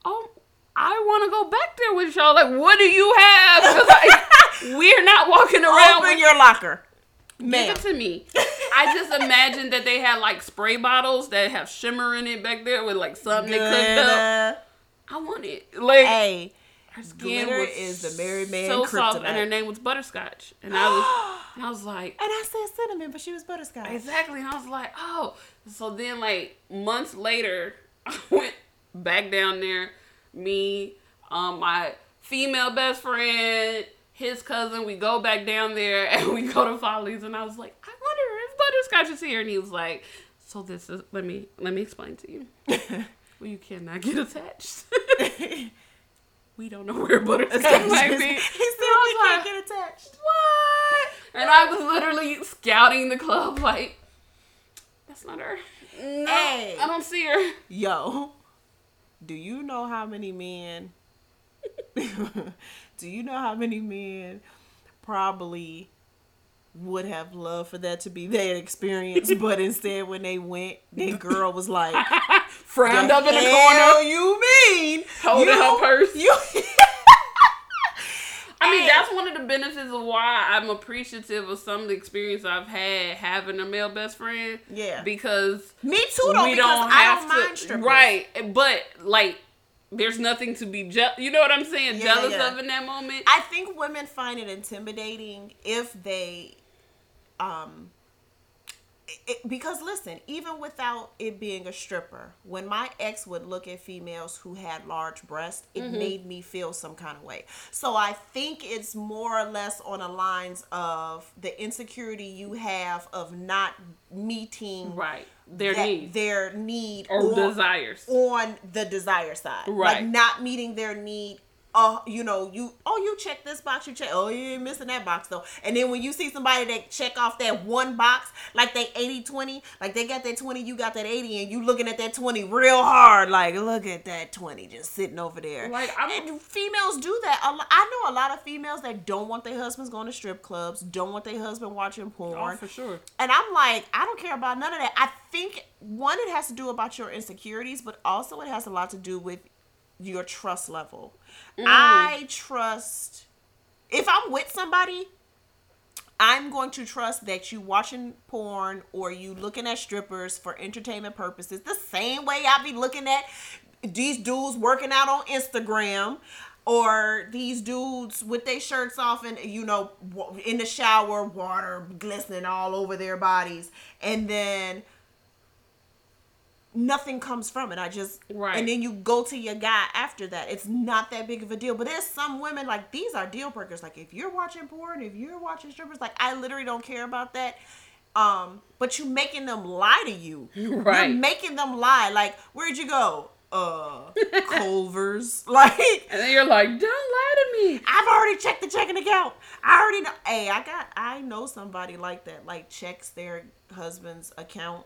Oh, I want to go back there with y'all. Like, what do you have? 'Cause, like, we're not walking around Open with. your locker, Give it to me. I just imagined that they had like spray bottles that have shimmer in it back there with like something they cooked up. I want it. Like Hey, her skin glitter was is the Mary Man so soft, and her name was Butterscotch, and I was, and I was like, and I said cinnamon, but she was butterscotch. Exactly. And I was like, oh. So then, like, months later, I went back down there. Me, um, my female best friend, his cousin, we go back down there and we go to Follies. And I was like, I wonder if Butterscotch is here. And he was like, so this is, let me, let me explain to you. well, you cannot get attached. we don't know where Butterscotch might be. he said we can't like, get attached. what? And I was literally scouting the club like, that's not her. No, Hey. I don't see her. Yo, do you know how many men? Do you know how many men probably would have loved for that to be their experience, but instead when they went, their girl was like, Frowned "The up in the corner. You mean Holding you, her purse. You I mean, that's one of the benefits of why I'm appreciative of some of the experience I've had having a male best friend. Yeah. Because Me too, though, because I don't mind strippers. Right. But, like, there's nothing to be jealous. You know what I'm saying? Yeah, jealous yeah. of in that moment. I think women find it intimidating if they, um, it, because listen, even without it being a stripper, when my ex would look at females who had large breasts, it Mm-hmm. made me feel some kind of way. So I think it's more or less on the lines of the insecurity you have of not meeting right. Their needs their need or on- desires. on the desire side. Right. Like not meeting their need. Uh, you know, you oh you check this box, you check oh you ain't missing that box though. And then when you see somebody that check off that one box, like they 80-20, like they got that 20, you got that 80, and you looking at that 20 real hard, like look at that 20 just sitting over there. Like, I'm- and females do that. I know a lot of females that don't want their husbands going to strip clubs, don't want their husband watching porn. Oh, for sure. And I'm like, I don't care about none of that. I think one, it has to do about your insecurities, but also it has a lot to do with your trust level. Mm. I trust if I'm with somebody, I'm going to trust that you watching porn or you looking at strippers for entertainment purposes. The same way I be looking at these dudes working out on Instagram or these dudes with their shirts off and you know in the shower water glistening all over their bodies and then nothing comes from it. I just Right. and then you go to your guy after that. It's not that big of a deal. But there's some women like these are deal breakers. Like if you're watching porn, if you're watching strippers, like I literally don't care about that. Um, but you making them lie to you. Right. You're making them lie. Like, where'd you go? Uh Culver's. Like And then you're like, don't lie to me. I've already checked the checking account. I already know. Hey, I got. I know somebody like that. Like checks their husband's account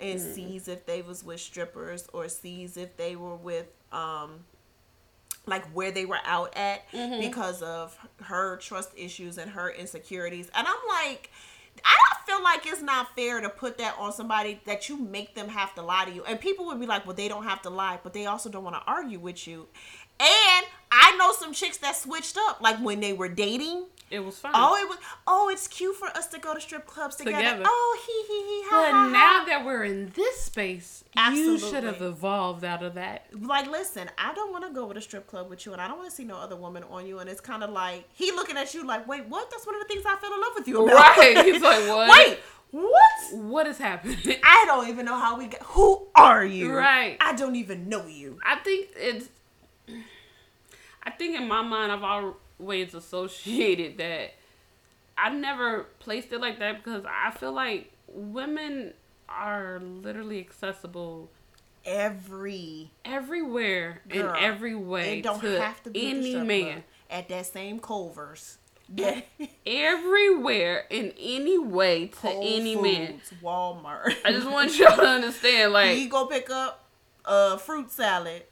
and sees if they was with strippers or sees if they were with um like where they were out at Mm-hmm. because of her trust issues and her insecurities. And I'm like, I don't feel like it's not fair to put that on somebody that you make them have to lie to you. And people would be like, well, they don't have to lie, but they also don't want to argue with you. And I know some chicks that switched up, like when they were dating. It was fun. Oh, it was. Oh, it's cute for us to go to strip clubs together. Together. Oh, he he he. Ha, but ha, now ha. that we're in this space, you should have evolved out of that. like, listen, I don't want to go with a strip club with you, and I don't want to see no other woman on you. And it's kind of like he looking at you like, wait, what? That's one of the things I fell in love with you about. Right. He's like, what? wait, what? What is happening? I don't even know how we got. Who are you? Right. I don't even know you. I think it's. I think in my mind, I've always associated that. I never placed it like that because I feel like women are literally accessible Every everywhere girl. in every way It don't to have to be any man. at that same Culver's. Yeah. Everywhere in any way to Whole any man. Foods, Walmart. I just want y'all to understand, Like he go pick up a fruit salad.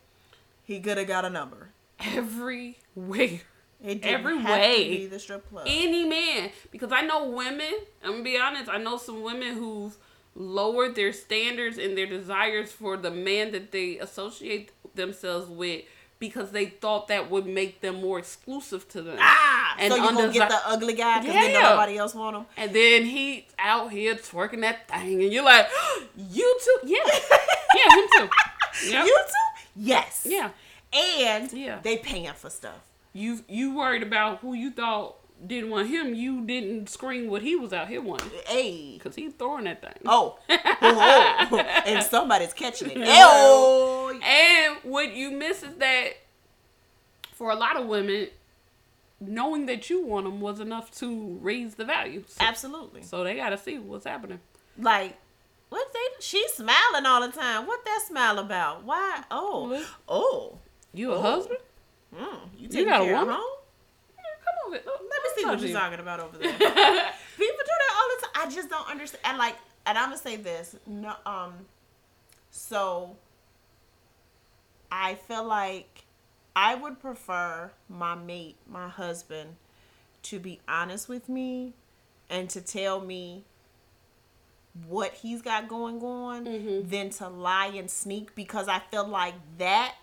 He could have got a number. everywhere. It Every way. the strip club. any man because i know women i'm gonna be honest i know some women who've lowered their standards and their desires for the man that they associate themselves with because they thought that would make them more exclusive to them ah, And so you gonna get the ugly guy because Yeah. nobody else want him. and then he's out here twerking that thing and you're like you too yeah yeah him too Yep. You too? Yes. yeah And Yeah. they paying for stuff. You you worried about who you thought didn't want him you didn't scream what he was out here wanting Hey. because he's throwing that thing Oh. oh, oh. and somebody's catching it. Ew. And what you miss is that for a lot of women, knowing that you want them was enough to raise the value. So, Absolutely. so they got to see what's happening. Like, what they? She's smiling all the time. What that smile about? Why? Oh, oh. You a Oh. husband? Mm, you taking got a woman? home? Come on, let, Let me see what you're talking about over there. People do that all the time. I just don't understand. And like, and I'm gonna say this. No, um. So. I feel like I would prefer my mate, my husband, to be honest with me, and to tell me what he's got going on, Mhm. than to lie and sneak because I feel like that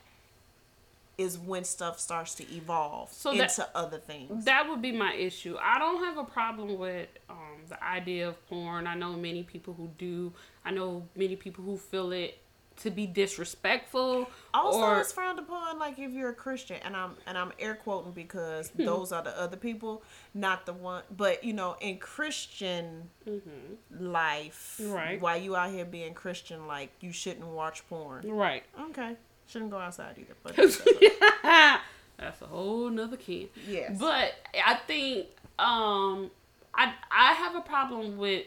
is when stuff starts to evolve So that- into other things. That would be my issue. I don't have a problem with um, the idea of porn. I know many people who do. I know many people who feel it to be disrespectful. Also, or it's frowned upon like if you're a Christian, and I'm and I'm air quoting because Hmm. those are the other people, not the one. But you know, in Christian life, Mm-hmm. Right. While you out here being Christian, like you shouldn't watch porn. right. Okay, shouldn't go outside either. But That's a whole nother can. Yes. But I think um I I have a problem with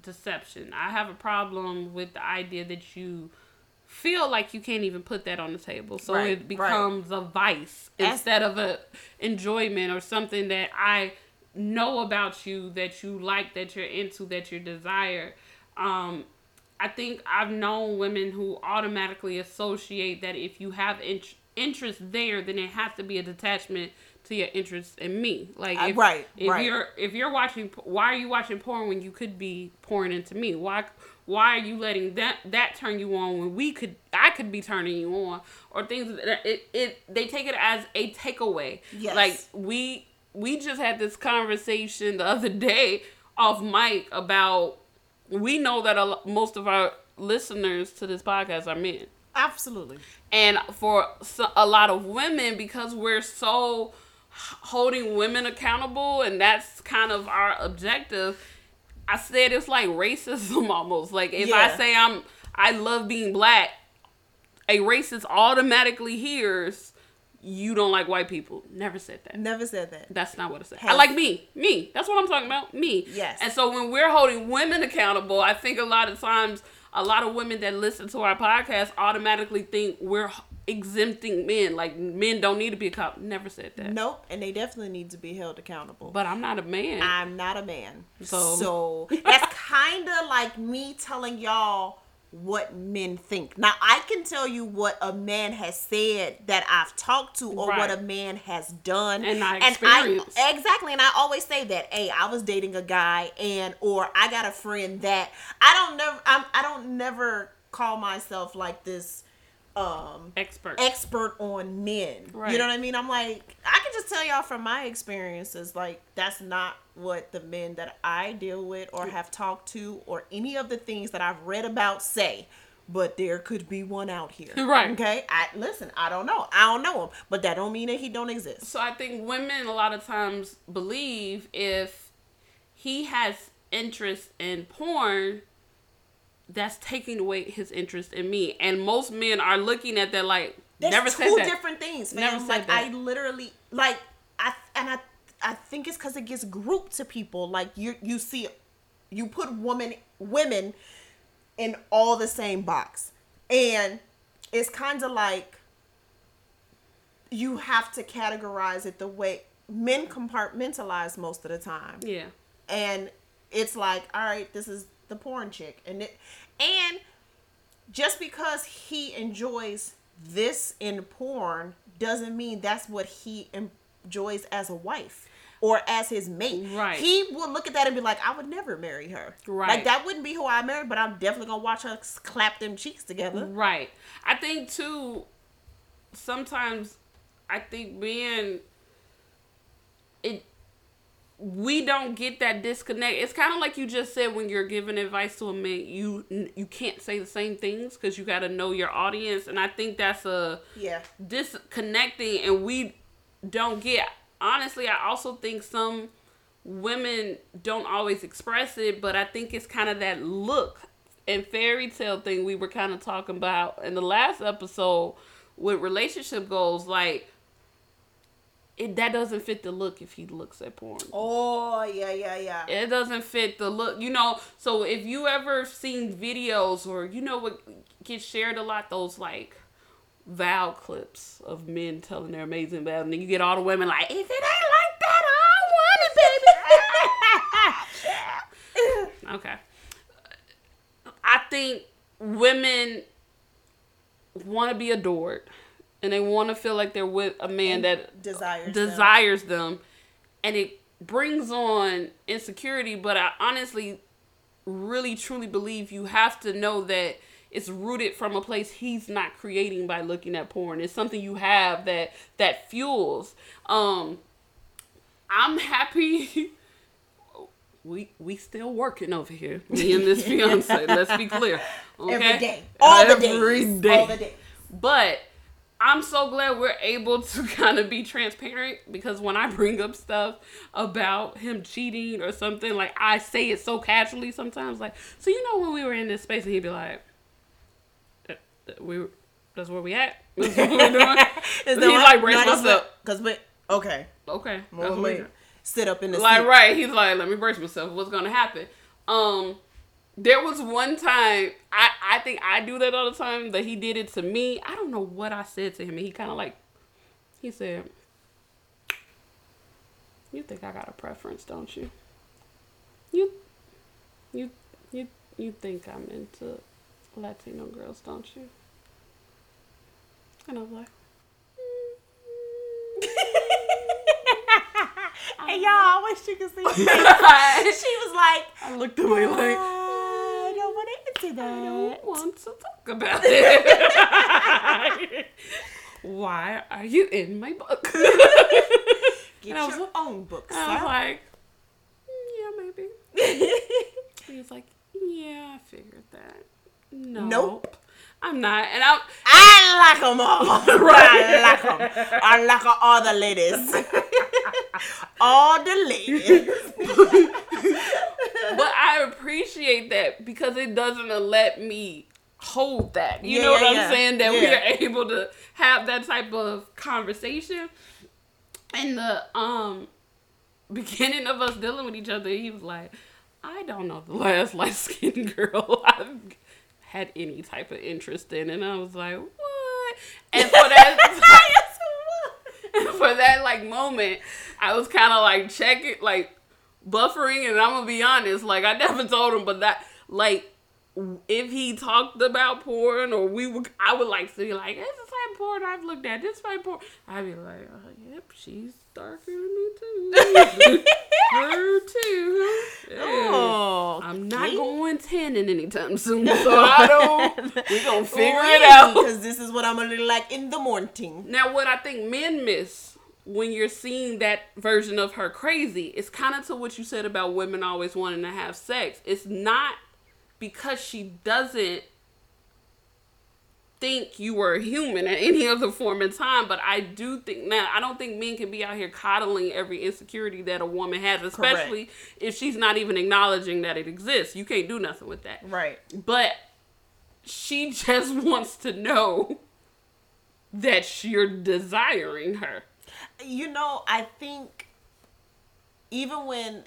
deception. I have a problem with the idea that you feel like you can't even put that on the table. So Right, it right. becomes a vice instead of a enjoyment or something that I know about you that you like, that you're into, that you desire. Um I think I've known women who automatically associate that if you have int- interest there, then it has to be a detachment to your interest in me. Like, Uh, if, right, if right. you're if you're watching, why are you watching porn when you could be pouring into me? Why why are you letting that that turn you on when we could I could be turning you on or things that it it they take it as a takeaway. Yes. Like we we just had this conversation the other day off mic about we know that a, most of our listeners to this podcast are men. absolutely, And for a lot of women, because we're so holding women accountable, and that's kind of our objective. I said it's like racism almost. Like if I say I'm I love being black, a racist automatically hears you don't like white people. Never said that. never said that. That's not what I said. I like me. Me. That's what I'm talking about. Me. Yes. And so when we're holding women accountable, I think a lot of times a lot of women that listen to our podcast automatically think we're exempting men. Like men don't need to be accountable. Never said that. Nope, and they definitely need to be held accountable. But I'm not a man. I'm not a man. So- So, that's kind of like me telling y'all what men think. Now I can tell you what a man has said that I've talked to or Right. what a man has done. And I exactly. And I always say that, hey, I was dating a guy and or I got a friend that I don't never I'm I don't never call myself like this um Expert. expert on men. Right. You know what I mean? I'm like, I can just tell y'all from my experiences, like that's not what the men that I deal with or have talked to or any of the things that I've read about say. But there could be one out here. Right. Okay. I listen. I don't know. I don't know him, but that don't mean that he don't exist. So I think women a lot of times believe if he has interest in porn, that's taking away his interest in me. And most men are looking at that like There's never two said that. different things, Never man. said Like. I literally like I and I I think it's because it gets grouped to people. Like you you see, you put women women in all the same box, and it's kind of like you have to categorize it the way men compartmentalize most of the time Yeah. and it's like all right this is the porn chick and it and just because he enjoys this in porn doesn't mean that's what he enjoys as a wife or as his mate Right. he will look at that and be like i would never marry her Right. like that wouldn't be who i married but i'm definitely gonna watch her clap them cheeks together Right. I think too sometimes I think being it we don't get that disconnect. It's kind of like you just said when you're giving advice to a man, you you can't say the same things because you got to know your audience, and I think that's a yeah disconnecting, and we don't get. Honestly, I also think some women don't always express it, but I think it's kind of that look and fairy tale thing we were kind of talking about in the last episode with relationship goals. Like, it that doesn't fit the look if he looks at porn. oh yeah yeah yeah It doesn't fit the look, you know. So if you ever seen videos or you know what gets shared a lot, those like vow clips of men telling their amazing vows, and then you get all the women like, if it ain't like that, I don't want it, baby. okay. I think women want to be adored, and they want to feel like they're with a man that desires them. desires them. And it brings on insecurity but i honestly really truly believe you have to know that it's rooted from a place he's not creating by looking at porn. It's something you have that that fuels. Um i'm happy. We we still working over here. Me and this fiance let's be clear okay? every day. All the Every days. Day. all the days. But I'm so glad we're able to kind of be transparent because when I bring up stuff about him cheating or something, like I say it so casually sometimes, like, so you know when we were in this space and he'd be like, "Uh, uh, we, were- that's where we at. That's what we're doing. Is He's like, brace myself. Cause but okay, Okay, that's well, what we wait, doing. sit up in the like seat. right he's like let me brace myself what's gonna happen um there was one time i i think i do that all the time that he did it to me i don't know what i said to him and he kind of like he said you think i got a preference don't you you you you you think i'm into latino girls don't you and i was like Hey y'all, I wish you could see. her face. i she was like, I looked away like I don't want to I don't want to talk about it. Why are you in my book? Get And I was your own book, I was like, "Mm, yeah, maybe. He was like, yeah, I figured that. No. Nope. I'm not. And I, I like them all. Right. I like them. I like all the ladies. all the ladies. But I appreciate that because it doesn't let me hold that. You Yeah, know what yeah, I'm yeah. saying? That we are able to have that type of conversation. In the um beginning of us dealing with each other, he was like, I don't know the last light skinned girl I've had any type of interest in. And I was like, What? And for that and for that like moment, I was kind of like checking, like buffering, and I'm gonna be honest, like I never told him, but that like if he talked about porn or we would, I would like to be like, this the same porn I've looked at. This same porn. I'd be like, oh, yep, she's darker than me too. Her too. Yeah. Oh, I'm not going tanning anytime soon, so I don't. We're gonna figure it out. because this is what I'm gonna look like in the morning. Now, what I think men miss when you're seeing that version of her crazy, it's kind of to what you said about women always wanting to have sex. It's not because she doesn't think you were a human at any other form in time, but I do think now I don't think men can be out here coddling every insecurity that a woman has, especially if she's not even acknowledging that it exists. You can't do nothing with that. Right. But she just wants to know that you're desiring her. You know, I think even when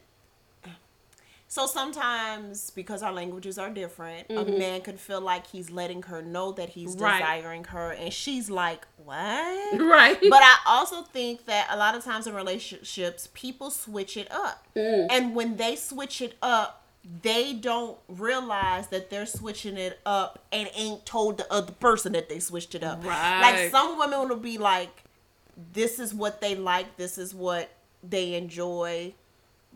so sometimes because our languages are different, a man could feel like he's letting her know that he's Mm-hmm. Right. desiring her and she's like, "What?" Right. But I also think that a lot of times in relationships, people switch it up. Mm. And when they switch it up, they don't realize that they're switching it up and ain't told the other person that they switched it up. Right. Like some women will be like, this is what they like, this is what they enjoy.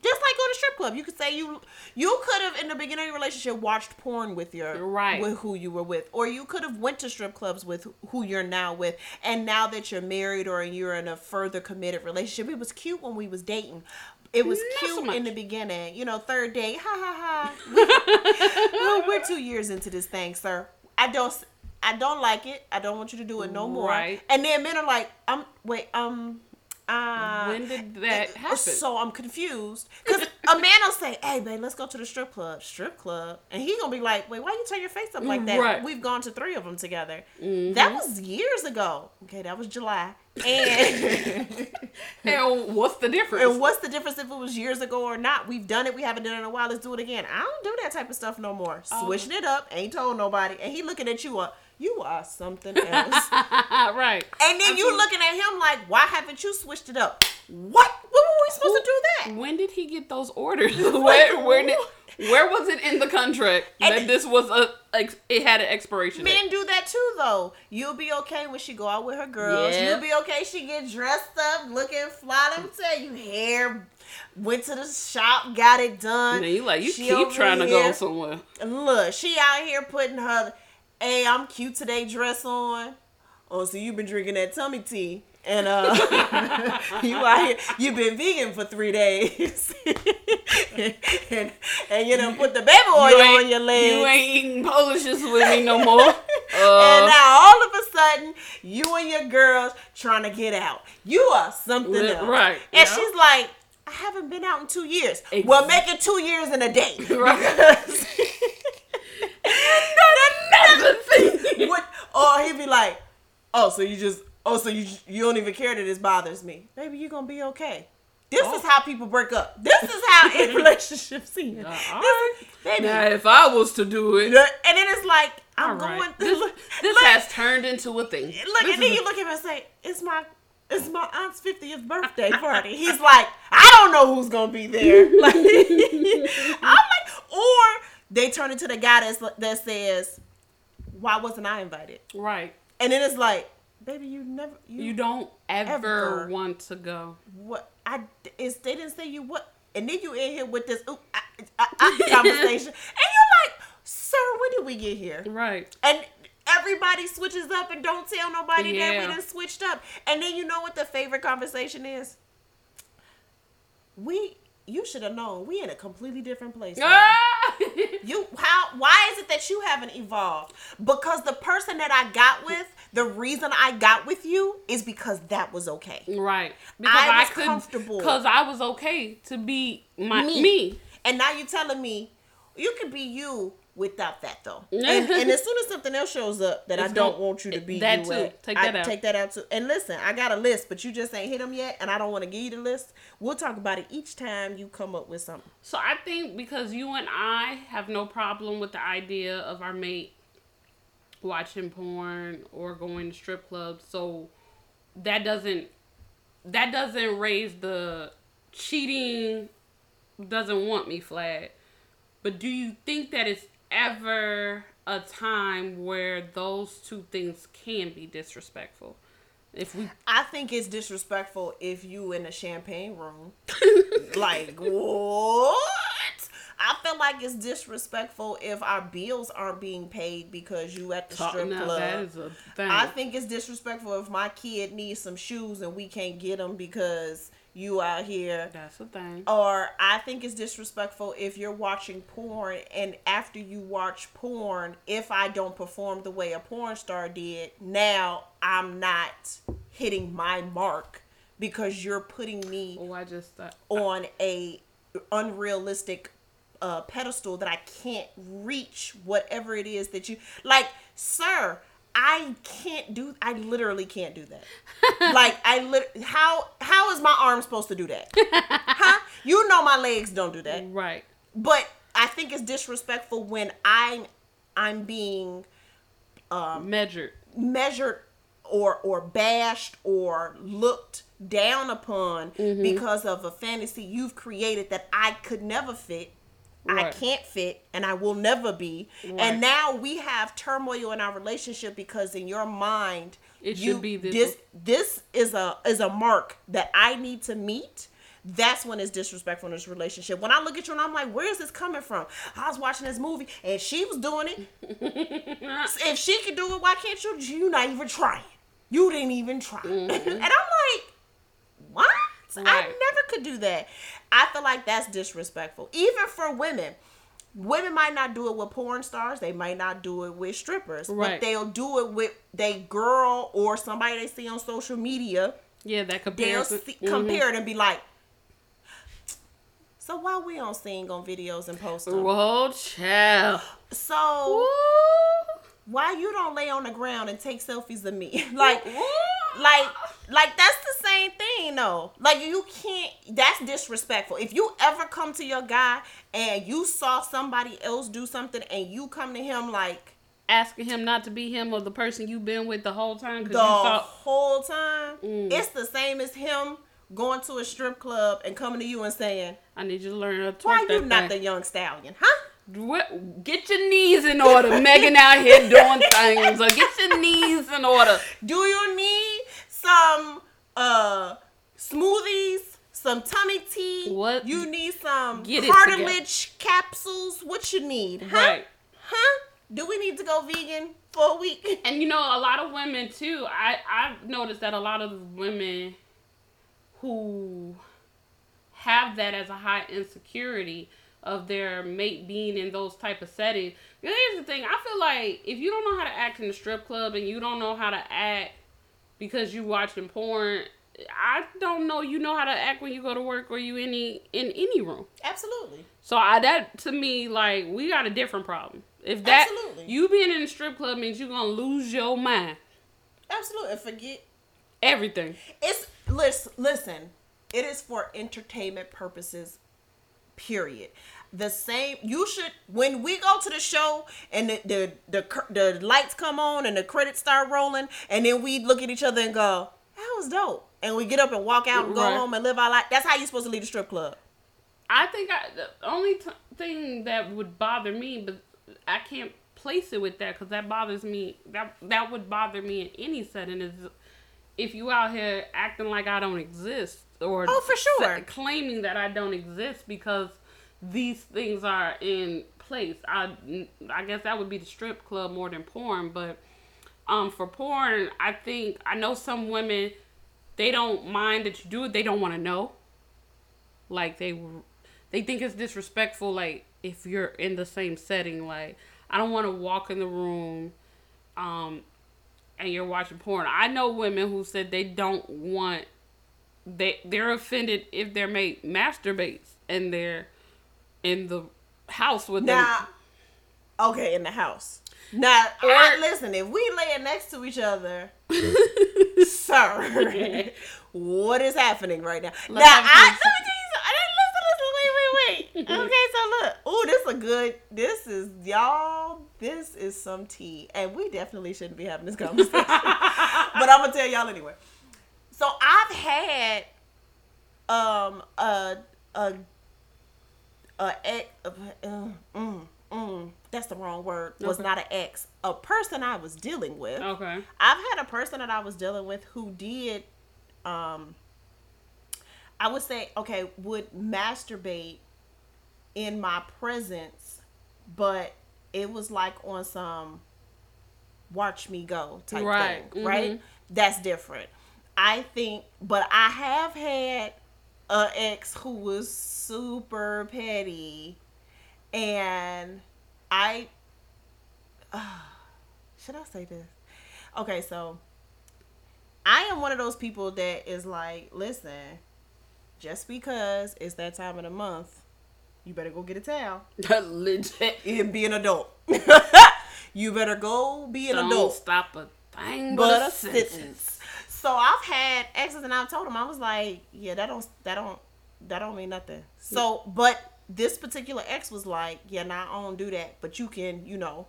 Just like go to strip club, you could say you you could have in the beginning of your relationship watched porn with your Right. with who you were with, or you could have went to strip clubs with who you're now with, and now that you're married or you're in a further committed relationship, it was cute when we was dating. It was Not so cute in the beginning, you know, third date, ha ha ha. Well, we're two years into this thing, sir. I don't, I don't like it. I don't want you to do it no more. Right. And then men are like, I'm wait, um, uh, when did that happen? so I'm confused because a man will say, "Hey, babe, let's go to the strip club." Strip club, and he gonna be like, "Wait, why you turn your face up like that? Right. We've gone to three of them together. Mm-hmm. That was years ago. Okay, that was July. And and what's the difference? and what's the difference if it was years ago or not? We've done it. We haven't done it in a while. Let's do it again. I don't do that type of stuff no more. Oh. Switching it up, ain't told nobody, and he looking at you. Uh, you are something else. right. And then you looking at him like, why haven't you switched it up? What? When were we supposed to do that? When did he get those orders? where where did where was it in the contract And- that this was a ex, it had an expiration date? Men do that too, though. You'll be okay when she go out with her girls. Yeah. You'll be okay. She get dressed up, looking fly. Let me tell you, hair. Went to the shop, got it done. And you like you She keep over trying to go somewhere. Look, she out here putting her, "Hey, I'm cute today" dress on. Oh, so you've been drinking that tummy tea, and uh, you out here, you've been vegan for three days, and and you done put the baby oil You on your legs. you ain't eating Polishes with me no more. and Uh, now all of a sudden, you and your girls trying to get out. You are something Li- else. right, And yeah. she's like, I haven't been out in two years. Ex- well, make it two years in a day. Right. Because- another thing. what? Or he'd be like, oh, so you just, oh, so you you don't even care that this bothers me. Baby, you going to be okay. This Oh. is how people break up. This is how in relationships end. Uh, This all is- right. baby. Now, if I was to do it, And then it's like, I'm right. going This, through. this look, has turned into a thing. Look, This and then you look at him and say, "It's my, it's my aunt's fiftieth birthday party." He's like, "I don't know who's gonna be there." Like, I'm like, or they turn into the guy that's, that says, "Why wasn't I invited?" right. And then it's like, "Baby, you never, you, You don't ever, Ever. want to go. what? I is they didn't say you what?" And then you in here with this ooh, I, I, I, conversation, and you're like, "Sir, when did we get here?" Right. and everybody switches up and don't tell nobody that Yeah. we done switched up. And then you know what the favorite conversation is? We you should have known we in a completely different place. Ah! You how why is it that you haven't evolved? Because the person that I got with, the reason I got with you is because that was okay. right. Because I was comfortable. Because I was okay to be my Me. me. And now you're telling me you could be you without that though. and, and as soon as something else shows up that I don't gonna- want you to be that you too. at, Take I out. take that out too. And listen, I got a list, but you just ain't hit them yet, and I don't want to give you the list. We'll talk about it each time you come up with something. So I think because you and I have no problem with the idea of our mate watching porn or going to strip clubs, so that doesn't that doesn't raise the cheating doesn't want me flag. But do you think that it's ever a time where those two things can be disrespectful. If we I think it's disrespectful if you in a champagne room. like what? I feel like it's disrespectful if our bills aren't being paid because you at the strip club. that is a thing. I think it's disrespectful if my kid needs some shoes and we can't get them because you out here. That's a thing. Or I think it's disrespectful if you're watching porn and after you watch porn, if I don't perform the way a porn star did, now I'm not hitting my mark because you're putting me Oh, I just thought. on a unrealistic uh, pedestal that I can't reach whatever it is that you like, sir. I can't do. I literally can't do that. like I lit. How how is my arm supposed to do that? huh? You know my legs don't do that. Right. But I think it's disrespectful when I'm I'm being Measured. measured or or bashed or looked down upon Mm-hmm. because of a fantasy you've created that I could never fit. I can't fit and I will never be. Right. And now we have turmoil in our relationship because in your mind It you, should be this- this this is a is a mark that I need to meet. That's when it's disrespectful in this relationship. When I look at you and I'm like, where is this coming from? I was watching this movie and she was doing it. if she could do it, why can't you? You not even trying. You didn't even try. and I'm like, what? I Mm-hmm. Never could do that. I feel like that's disrespectful, even for women. Women might not do it with porn stars. They might not do it with strippers, Right. but they'll do it with they girl or somebody they see on social media. Yeah, that They'll comparison. see, Mhm. compare it and be like, "So why we don't sing on videos and post them? Whoa, child. So why you don't lay on the ground and take selfies of me? like, like like that's the same thing though like you can't that's disrespectful if you ever come to your guy and you saw somebody else do something and you come to him like Asking him not to be him or the person you've been with the whole time because the you thought whole time Mm. it's the same as him going to a strip club and coming to you and saying I need you to learn how to why you not thing. the young stallion huh get your knees in order. Megan out here doing things. Or get your knees in order. do you need some uh smoothies some tummy tea What? you need some Get cartilage capsules what you need huh Right. huh do we need to go vegan for a week And you know, a lot of women too. I I've noticed that a lot of women who have that as a high insecurity of their mate being in those type of settings. Here's the thing: I feel like if you don't know how to act in the strip club and you don't know how to act because you watching porn, I don't know you know how to act when you go to work or you any in any room. absolutely So I that to me like we got a different problem. If that Absolutely. you being in a strip club means you're gonna lose your mind, absolutely forget everything. it's listen listen it is for entertainment purposes period the same you should when we go to the show and the the the, the lights come on and the credits start rolling and then we look at each other and go that was dope and we get up and walk out and go Right. home and live our life that's how you're supposed to leave the strip club I think I, the only t- thing that would bother me, but I can't place it with that because that bothers me. That that would bother me in any setting is if you out here acting like I don't exist or Oh, for sure. claiming that I don't exist because these things are in place. I I guess that would be the strip club more than porn, but um for porn, I think I know some women they don't mind that you do it. They don't want to know like they they think it's disrespectful like if you're in the same setting like i don't want to walk in the room um and you're watching porn i know women who said they don't want they they're offended if their mate masturbates and they're in the house with them. Okay in the house. Now Or- I- listen if we laying next to each other sir what is happening right now? Let's now i some- let me tell you something. Listen listen wait wait wait. Okay so look. Oh this is a good this is y'all this is some tea and we definitely shouldn't be having this conversation. But i'm gonna tell y'all anyway. So i've had um a a ex, uh, mm, mm, that's the wrong word. Was Okay. not an ex. A person I was dealing with. Okay. I've had a person that I was dealing with who did, um, I would say, okay, would masturbate in my presence, but it was like on some watch me go type Right, thing, right? mhm. That's different. I think, but I have had a ex who was super petty, and I should I say this? Okay, so I am one of those people that is like, listen, just because it's that time of the month, you better go get a towel Legit. and be an adult. you better go be an Don't adult. stop a thing But but, a a sentence. sentence. So I've had exes and I've told them I was like, yeah, that don't that don't that don't mean nothing. So, but this particular ex was like, yeah, nah, I don't do that, but you can, you know,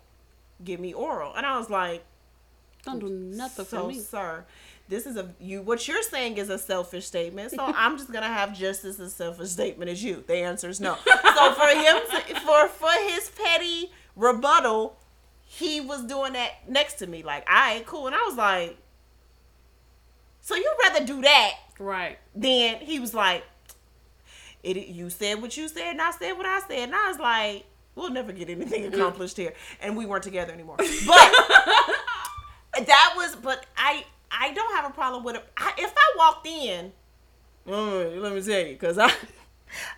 give me oral, and I was like, Don't do nothing so, for me. sir, this is a you. What you're saying is a selfish statement. So I'm just gonna have just as a selfish statement as you. The answer is no. So for him, to, for for his petty rebuttal, he was doing that next to me. Like, all right, cool, and I was like, so you'd rather do that Right. Then he was like, it. You said what you said, and I said what I said, and I was like, we'll never get anything accomplished here, and we weren't together anymore. But that was, but I I don't have a problem with it. I, if I walked in, mm, let me tell you, because I.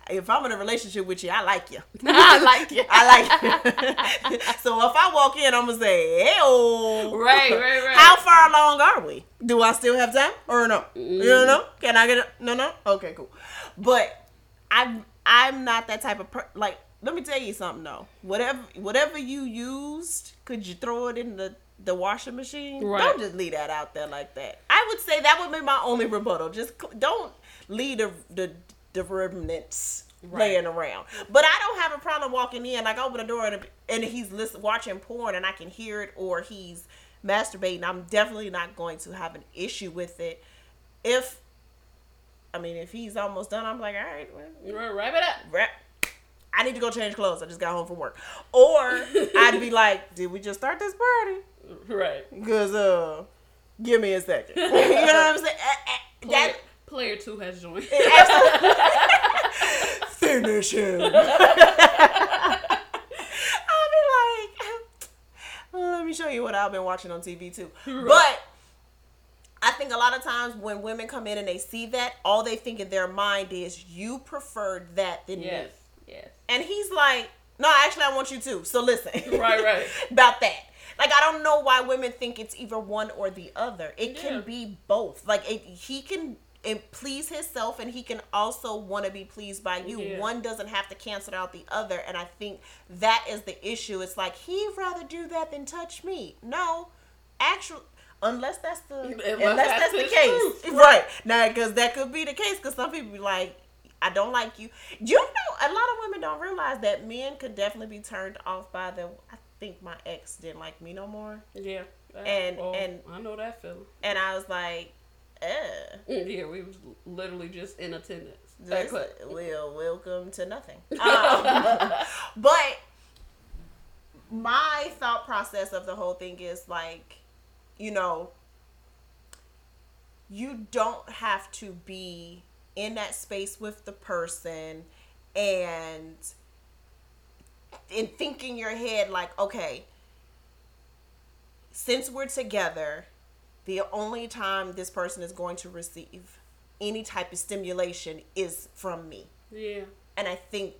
If I'm in a relationship with you, I like you. I like you. I like you. so if I walk in, I'm gonna say, "Hey, Right, right, right. How far along are we? Do I still have time or no? You don't know? Can I get it? No, no. Okay, cool. But I'm I'm not that type of per- like. Let me tell you something though. Whatever whatever you used, could you throw it in the the washing machine? Right. Don't just leave that out there like that. I would say that would be my only rebuttal. Just don't leave the the, the remnants laying around. But I don't have a problem walking in. Like I open the door and and he's listen, watching porn and I can hear it, or he's masturbating. I'm definitely not going to have an issue with it. If I mean, if he's almost done, I'm like, all right, well, Right, Wrap it up. wrap. I need to go change clothes. I just got home from work. Or I'd be like, did we just start this party? Right. Because uh, give me a second. you know what I'm saying? Uh, uh, That player two has joined. finish him. I'll be like, mm, let me show you what I've been watching on TV too. But I think a lot of times when women come in and they see that, all they think in their mind is you preferred that than yes. me. Yes. And he's like, no, actually, I want you to. So listen. Right, right. About that. Like, I don't know why women think it's either one or the other. It Yeah. can be both. Like, it, he can eh, please himself and he can also want to be pleased by you. Yeah. One doesn't have to cancel out the other. And I think that is the issue. It's like, he'd rather do that than touch me. No. Actually, unless that's the unless, Unless that's, that's the case, truth. right? Now, because that could be the case. Because some people be like, I don't like you. You know, a lot of women don't realize that men could definitely be turned off by the. I think my ex didn't like me no more, Yeah. That- And- oh, and- I know that feeling. and I was like, eh. Yeah, we was literally just in attendance. That This, well, welcome to nothing. Um, but my thought process of the whole thing is like, you know, you don't have to be in that space with the person and and think in your head like, okay, since we're together, the only time this person is going to receive any type of stimulation is from me. Yeah. And I think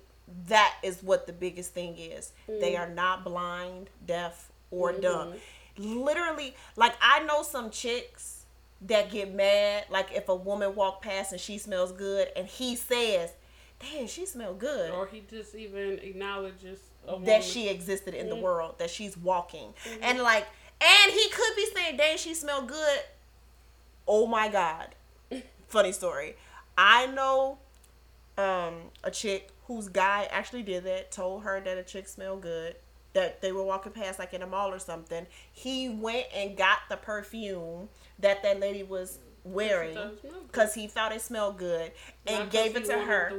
that is what the biggest thing is. They mm. are not blind, deaf, or mm-hmm. dumb. Literally, like I know some chicks that get mad, like if a woman walk past and she smells good, and he says, "Damn, she smell good." Or he just even acknowledges a woman. that she existed in the mm-hmm. world, that she's walking. Mm-hmm. And like and he could be saying, dang, she smell good. Oh my God. Funny story. I know um a chick whose guy actually did that, told her that a chick smelled good. That they were walking past like in a mall or something. He went and got the perfume that that lady was wearing thought it smelled good. because he thought it smelled good and Not gave it to her.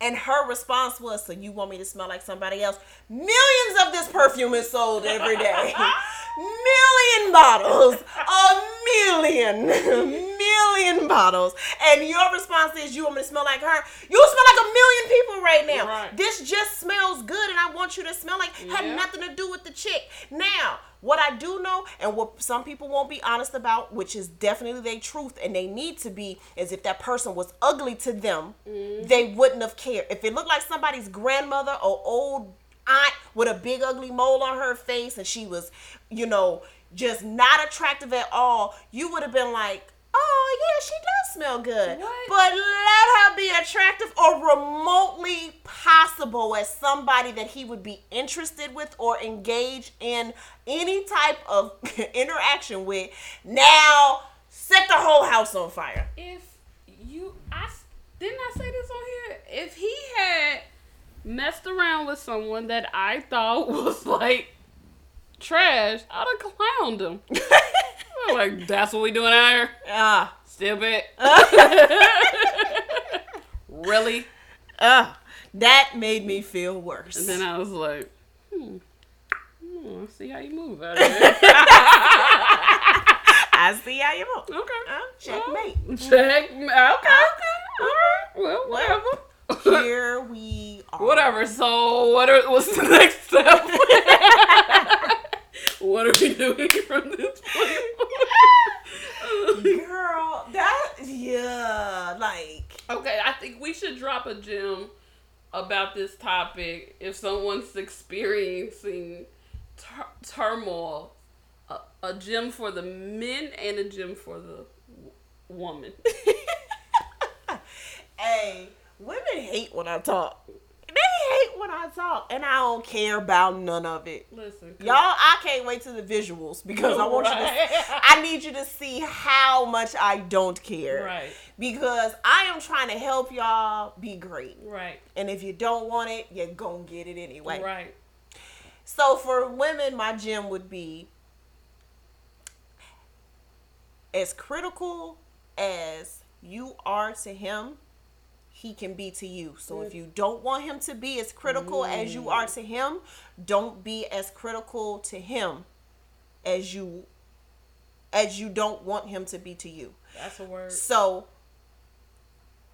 And her response was, "So you want me to smell like somebody else?" Millions of this perfume is sold every day. million bottles, a million, million bottles, and your response is, "You want me to smell like her?" You smell like a million people right now. Right. This just smells good, and I want you to smell like had nothing to do with the chick. Now, what I do know, and what some people won't be honest about, which is definitely their truth, and they need to be, is if that person was ugly to them, mm-hmm. they wouldn't have cared. If it looked like somebody's grandmother or old aunt with a big ugly mole on her face, and she was, you know, just not attractive at all, you would have been like. Oh yeah, she does smell good. What? But let her be attractive or remotely possible as somebody that he would be interested with or engage in any type of interaction with. Now, set the whole house on fire. if you I didn't I say this on here? If he had messed around with someone that I thought was like trash, I'd have clowned him. Like, that's what we doing out here? Ah, Stupid. really? ah, that made me feel worse. And then I was like, hmm. hmm, I see how you move out here. I see how you move. Okay. Uh, checkmate. Well, check. Okay. Okay. All right. Well, whatever. Here we are. Whatever. So, what are what's the next step? What are we doing from this point? Girl, that yeah, like okay, I think we should drop a gem about this topic if someone's experiencing tur- turmoil. A, a gym for the men and a gym for the w- woman. Hey, women hate when I talk. They hate when I talk, and I don't care about none of it. Listen, Y'all, I can't wait to the visuals because I want you to. I need you to see how much I don't care. Right. Because I am trying to help y'all be great, Right. and if you don't want it, you're gonna get it anyway. Right. So for women, my gym would be as critical as you are to him, he can be to you. So if you don't want him to be as critical as you are to him, don't be as critical to him as you as you don't want him to be to you. That's a word. So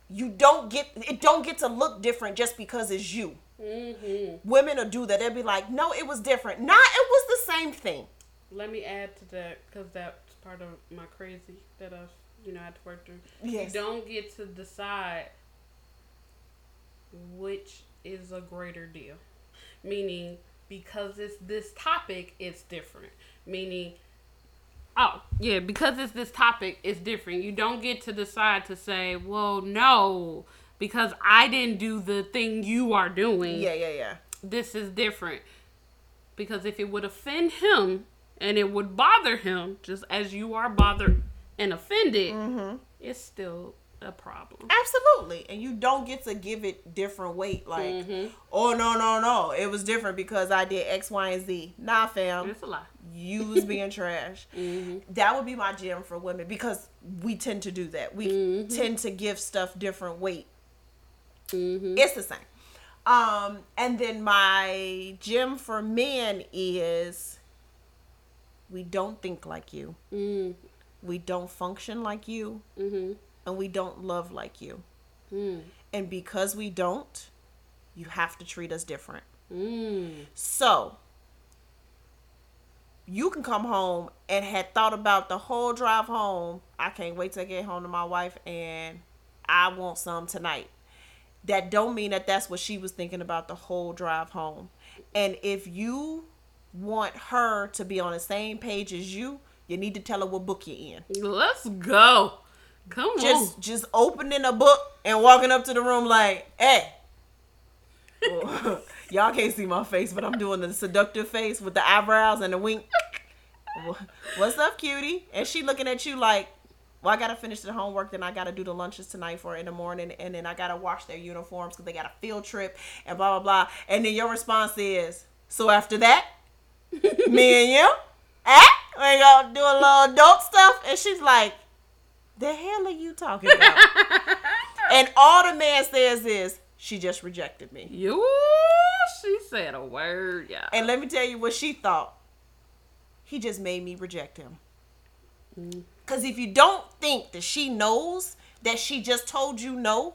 you don't get it don't get to look different just because it's you. Mm-hmm. Women will do that. They'll be like, "No, it was different." Nah, it was the same thing. Let me add to that because that's part of my crazy that I've you know had to work through. Yes. You don't get to decide which is a greater deal. Meaning, because it's this topic, it's different. Meaning, oh, yeah, because it's this topic, it's different. You don't get to decide to say, well, no, because I didn't do the thing you are doing Yeah, yeah, yeah. this is different because if it would offend him and it would bother him just as you are bothered and offended Mm-hmm. it's still a problem Absolutely. And you don't get to give it different weight. Like, Mhm. oh no, no, no. It was different because I did X, Y, and Z. Nah, fam. it's a lie You was being trash. hmm That would be my gym for women because we tend to do that. We Mhm. tend to give stuff different weight. hmm It's the same. Um, and then my gym for men is we don't think like you. mm We don't function like you. hmm And we don't love like you. mm And because we don't, you have to treat us different. mm So you can come home and had thought about the whole drive home. I can't wait to get home to my wife and I want some tonight. That don't mean that that's what she was thinking about the whole drive home. And if you want her to be on the same page as you, you need to tell her what book you're in. let's go come Just on just opening a book and walking up to the room like, hey. Y'all can't see my face, but I'm doing the seductive face with the eyebrows and the wink. What's up, cutie? And she looking at you like, well, I gotta finish the homework, then I gotta do the lunches tonight for in the morning, and then I gotta wash their uniforms because they got a field trip and blah blah blah. And then your response is, so after that, me and you, eh? We gonna do a little adult stuff, and she's like, the hell are you talking about? and all the man says is, She just rejected me. You, she said a word, yeah. And let me tell you what she thought. He just made me reject him. Mm. Because if you don't think that she knows that she just told you no,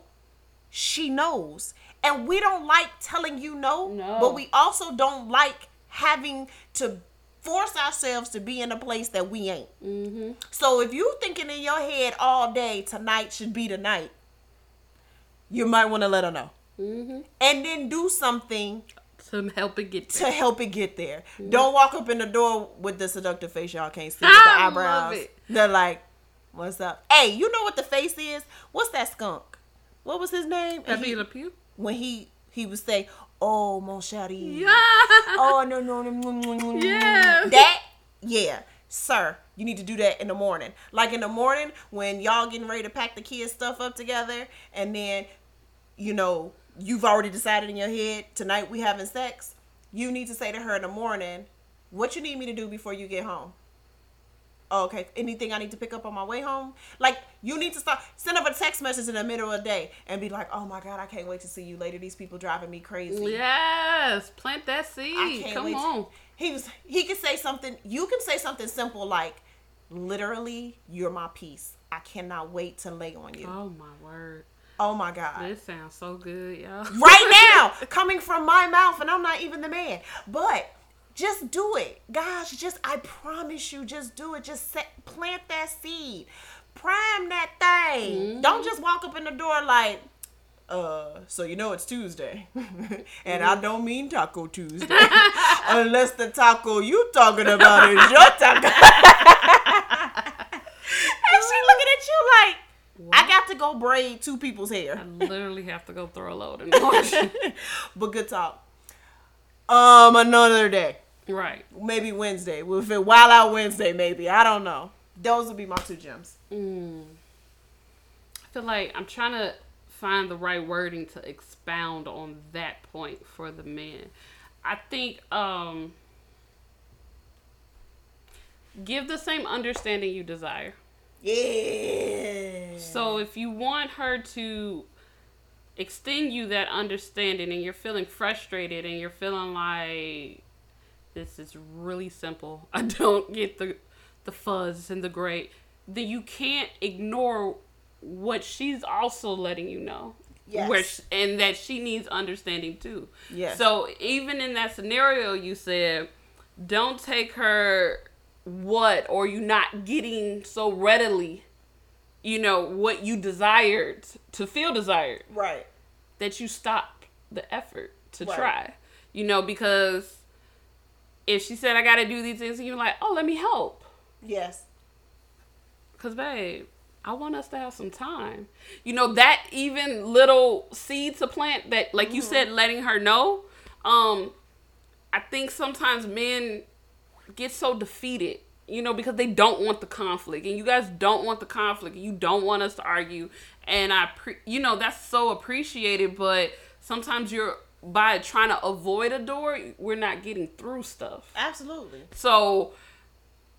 she knows. And we don't like telling you no, No. but we also don't like having to force ourselves to be in a place that we ain't. Mm-hmm. So if you thinking in your head all day tonight should be tonight, you might want to let her know. Mm-hmm. And then do something To help it get to there. help it get there. Don't walk up in the door with the seductive face y'all can't see with the I love eyebrows. it. They're like, "What's up?" Hey, you know what the face is? What's that skunk? What was his name? Pepe Le Pew? when he he would say, "Oh mon chéri." Yeah. Oh no no no. no, no, no, no. Yeah. That yeah. Sir, you need to do that in the morning. Like in the morning when y'all getting ready to pack the kids' stuff up together and then you know, you've already decided in your head tonight we having sex. You need to say to her in the morning, what you need me to do before you get home. Oh, okay. Anything I need to pick up on my way home? Like you need to start send up a text message in the middle of the day and be like, "Oh my god, I can't wait to see you later. These people driving me crazy." Yes. Plant that I seed. can't Come wait. to- on. He was. He could say something. You can say something simple like, "Literally, you're my peace. I cannot wait to lay on you." Oh my word. Oh my god. This sounds so good, y'all. right now coming from my mouth and I'm not even the man. But just do it. Gosh, just I promise you just do it. Just set, plant that seed. Prime that thing. Don't just walk up in the door like uh, so you know it's Tuesday, and I don't mean Taco Tuesday, unless the taco you talking about is your taco. and she looking at you like, I got to go braid two people's hair. I literally have to go throw a load in the but good talk. Um, another day, right. maybe Wednesday. We'll fit Wild Out Wednesday, maybe. I don't know. Those would be my two gems. Mm. I feel like I'm trying to find the right wording to expound on that point for the men. I think um give the same understanding you desire. Yeah. So if you want her to extend you that understanding and you're feeling frustrated and you're feeling like this is really simple. I don't get the the fuzz and the gray. Then you can't ignore what she's also letting you know. Yes. Where sh- and that she needs understanding too. Yes. So even in that scenario you said don't take her what or you not getting so readily you know what you desired to feel desired right. that you stop the effort to Right. try you know because if she said i gotta do these things and you're like oh let me help. Yes. because babe i want us to have some time. You know that even little seed to plant that like you said letting her know um i think sometimes men get so defeated you know because they don't want the conflict. And you guys don't want the conflict. You don't want us to argue. And i pre- you know that's so appreciated but sometimes you're by trying to avoid a door we're not getting through stuff Absolutely. so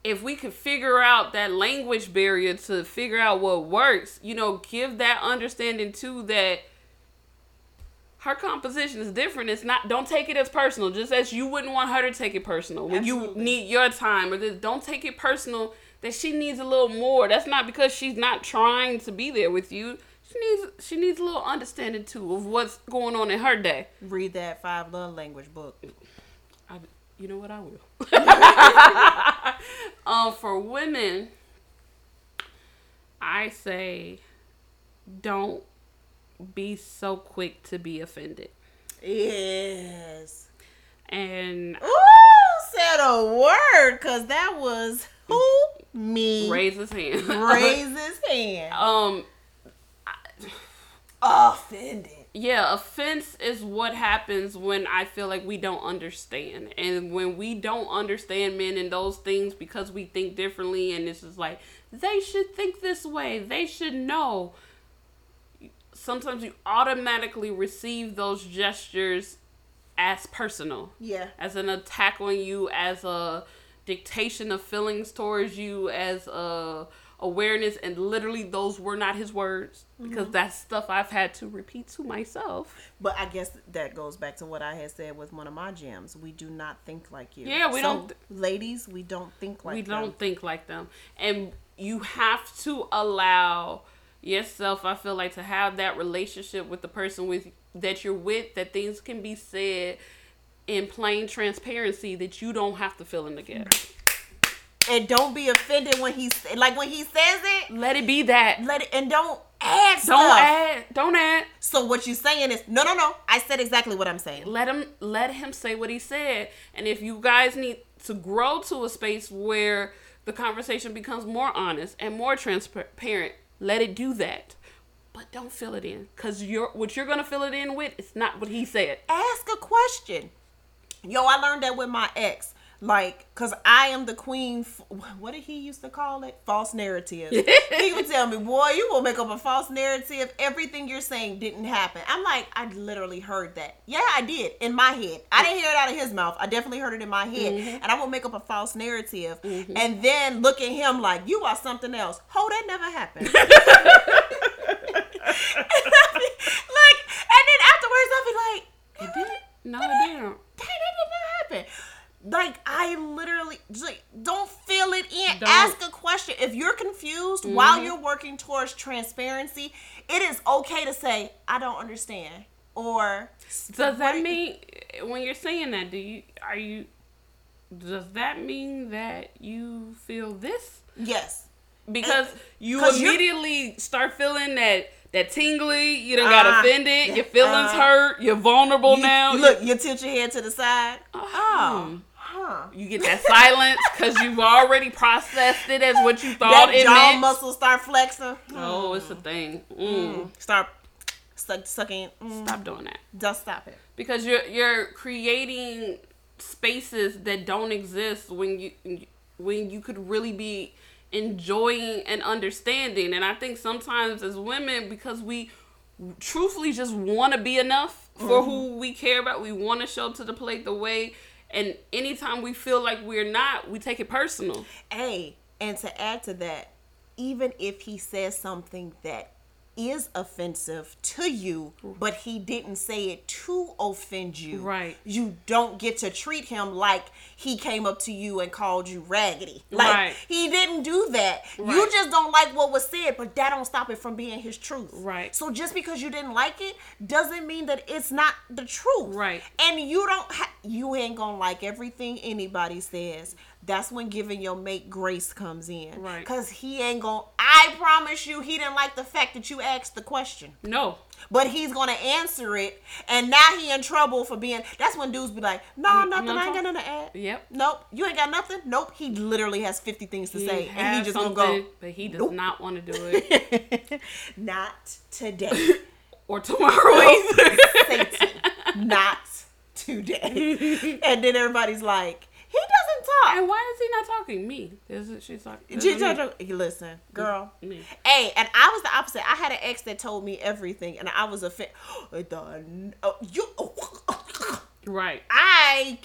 if we could figure out that language barrier to figure out what works, you know, give that understanding too that her composition is different. It's not don't take it as personal, just as you wouldn't want her to take it personal. When you need your time or this, don't take it personal that she needs a little more. That's not because she's not trying to be there with you. She needs she needs a little understanding too of what's going on in her day. Read that five love language book. I, you know what I will. um, for women, I say, don't be so quick to be offended. Yes. And Ooh, said a word, cause that was who me raise his hand. raise his hand. um, Offended. yeah, offense is what happens when I feel like we don't understand. And when we don't understand men and those things because we think differently, and it's just like, they should think this way, they should know. Sometimes you automatically receive those gestures as personal, Yeah. as an attack on you, as a dictation of feelings towards you, as a awareness and literally those were not his words because Mm-hmm. that's stuff I've had to repeat to myself. But I guess that goes back to what I had said with one of my gems. We do not think like you. Yeah, we don't- Ladies, we don't think like we them. don't think like them and you have to allow yourself i feel like to have that relationship with the person with that you're with that things can be said in plain transparency that you don't have to fill in the gaps And don't be offended when he like when he says it. let it be that Let it and don't add don't stuff. add don't add So what you're saying is no, no, no. I said exactly what I'm saying. let him let him say what he said and if you guys need to grow to a space where the conversation becomes more honest and more transparent let it do that but don't fill it in because you're what you're gonna fill it in with is not what he said Ask a question. Yo, I learned that with my ex. Like, cause I am the queen. f- What did he used to call it? False narrative. he would tell me, "Boy, you will make up a false narrative. Everything you're saying didn't happen." I'm like, I literally heard that. Yeah, I did in my head. I didn't hear it out of his mouth. I definitely heard it in my head, mm-hmm. and I will make up a false narrative, mm-hmm. and then look at him like you are something else. Oh, that never happened. like, and then afterwards, I'll be like, it did no it didn't Dang, that didn't happen. Like I literally just, like, don't fill it in. Don't. Ask a question. If you're confused while you're working towards transparency, it is okay to say, "I don't understand," or does that mean when you're saying that do you are you does that mean that you feel this yes. because you 'cause you're- immediately start feeling that that tingly you done got Ah, offended your feelings uh, hurt you're vulnerable You- now look, you tilt your head to the side. Oh. Oh, huh. You get that silence because you've already processed it as what you thought That it jaw meant. muscles start flexing. Oh, it's a thing. Mm. Start suck, sucking. Mm, Stop doing that just stop it. because you're you're creating spaces that don't exist when you when you could really be enjoying and understanding. And I think sometimes as women, because we truthfully just want to be enough for who we care about, we want to show up to the plate the way. And anytime we feel like we're not, we take it personal. Hey, and to add to that, even if he says something that is offensive to you, but he didn't say it to offend you, Right. You don't get to treat him like he came up to you and called you raggedy. Like Right. he didn't do that. You just don't like what was said, but that don't stop it from being his truth. Right. So just because you didn't like it doesn't mean that it's not the truth. Right. And you don't ha- you ain't gonna like everything anybody says. That's when giving your mate grace comes in. Right. Cause he ain't gonna I promise you he didn't like the fact that you asked the question. No. But he's gonna answer it and now he in trouble for being that's when dudes be like, No, nothing, I ain't got nothing to add. Yep. Nope, you ain't got nothing? Nope. He literally has fifty things to He say and he just gonna go. but he does Nope. not want to do it. Not today. or tomorrow either. Satan. Not today. and then everybody's like, he doesn't talk. and why is he not talking? Me. Is it she's talking? She is it told you- listen, girl. Me. Hey, and I was the opposite. I had an ex that told me everything, and I was. The oh, you, Right. I,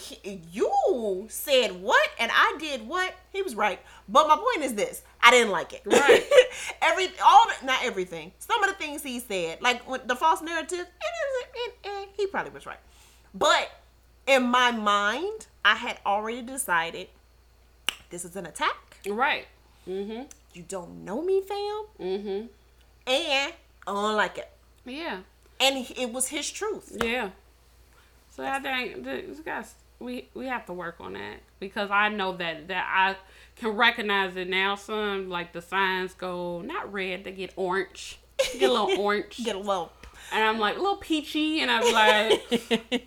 you said what, and I did what. He was right, but my point is this: I didn't like it. Right. Every all the, not everything. Some of the things he said, like the false narrative, it is. It, eh, he probably was right, but in my mind, I had already decided this is an attack. Right. Mm-hmm. You don't know me, fam, Mm-hmm. and I don't like it. Yeah. And it was his truth. Yeah. So I think this guys we we have to work on that because I know that that I can recognize it now. Some like the signs go not red, they get orange, get a little orange, Get a little. And I'm like a little peachy, and I'm like,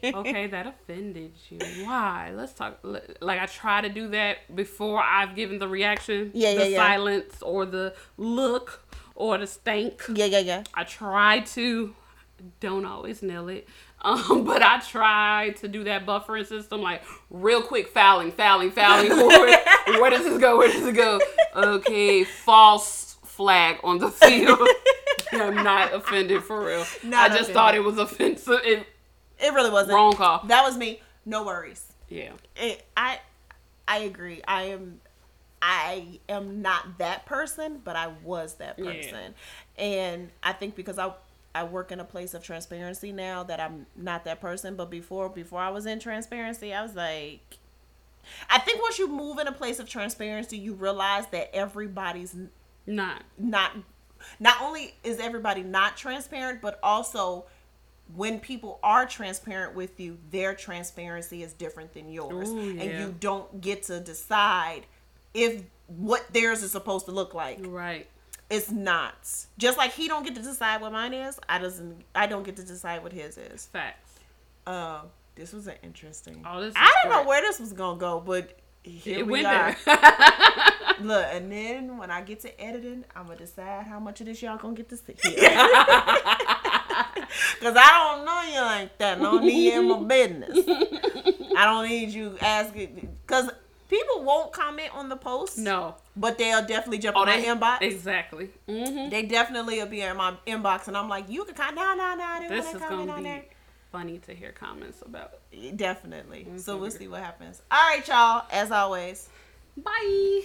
okay, that offended you. Why? Let's talk. Like I try to do that before I've given the reaction, Yeah, the yeah, yeah. silence or the look or the stank. Yeah, yeah, yeah. I try to, don't always nail it, um, but I try to do that buffering system, like real quick fouling, fouling, fouling. Where, where does this go? Where does it go? Okay, false flag on the field. I'm not offended for real. Not I just offended. thought it was offensive. It, It really wasn't. wrong call. That was me. No worries. Yeah. It, I I agree. I am I am not that person, but I was that Yeah. person. And I think because I I work in a place of transparency now that I'm not that person, but before before I was in transparency, I was like I think once you move in a place of transparency, you realize that everybody's Not. not not only is everybody not transparent, but also when people are transparent with you, their transparency is different than yours. Ooh, And you don't get to decide if what theirs is supposed to look like. Right. It's not. Just like he don't get to decide what mine is, I doesn't I don't get to decide what his is. Facts. Uh, this was an interesting. Oh, this I don't know where this was gonna go, but here It we went are. Look, and then when I get to editing, I'm gonna decide how much of this y'all gonna get to see. Cause I don't know you like that. I don't need you in my business. I don't need you asking. Cause people won't comment on the post. no. But they'll definitely jump Oh, on my they inbox. Exactly. hmm They definitely will be in my inbox, and I'm like, you can. No, no, no. I didn't This is gonna be there. Funny to hear comments about. Definitely. So we'll Mhm. see what happens. All right, y'all. As always. Bye.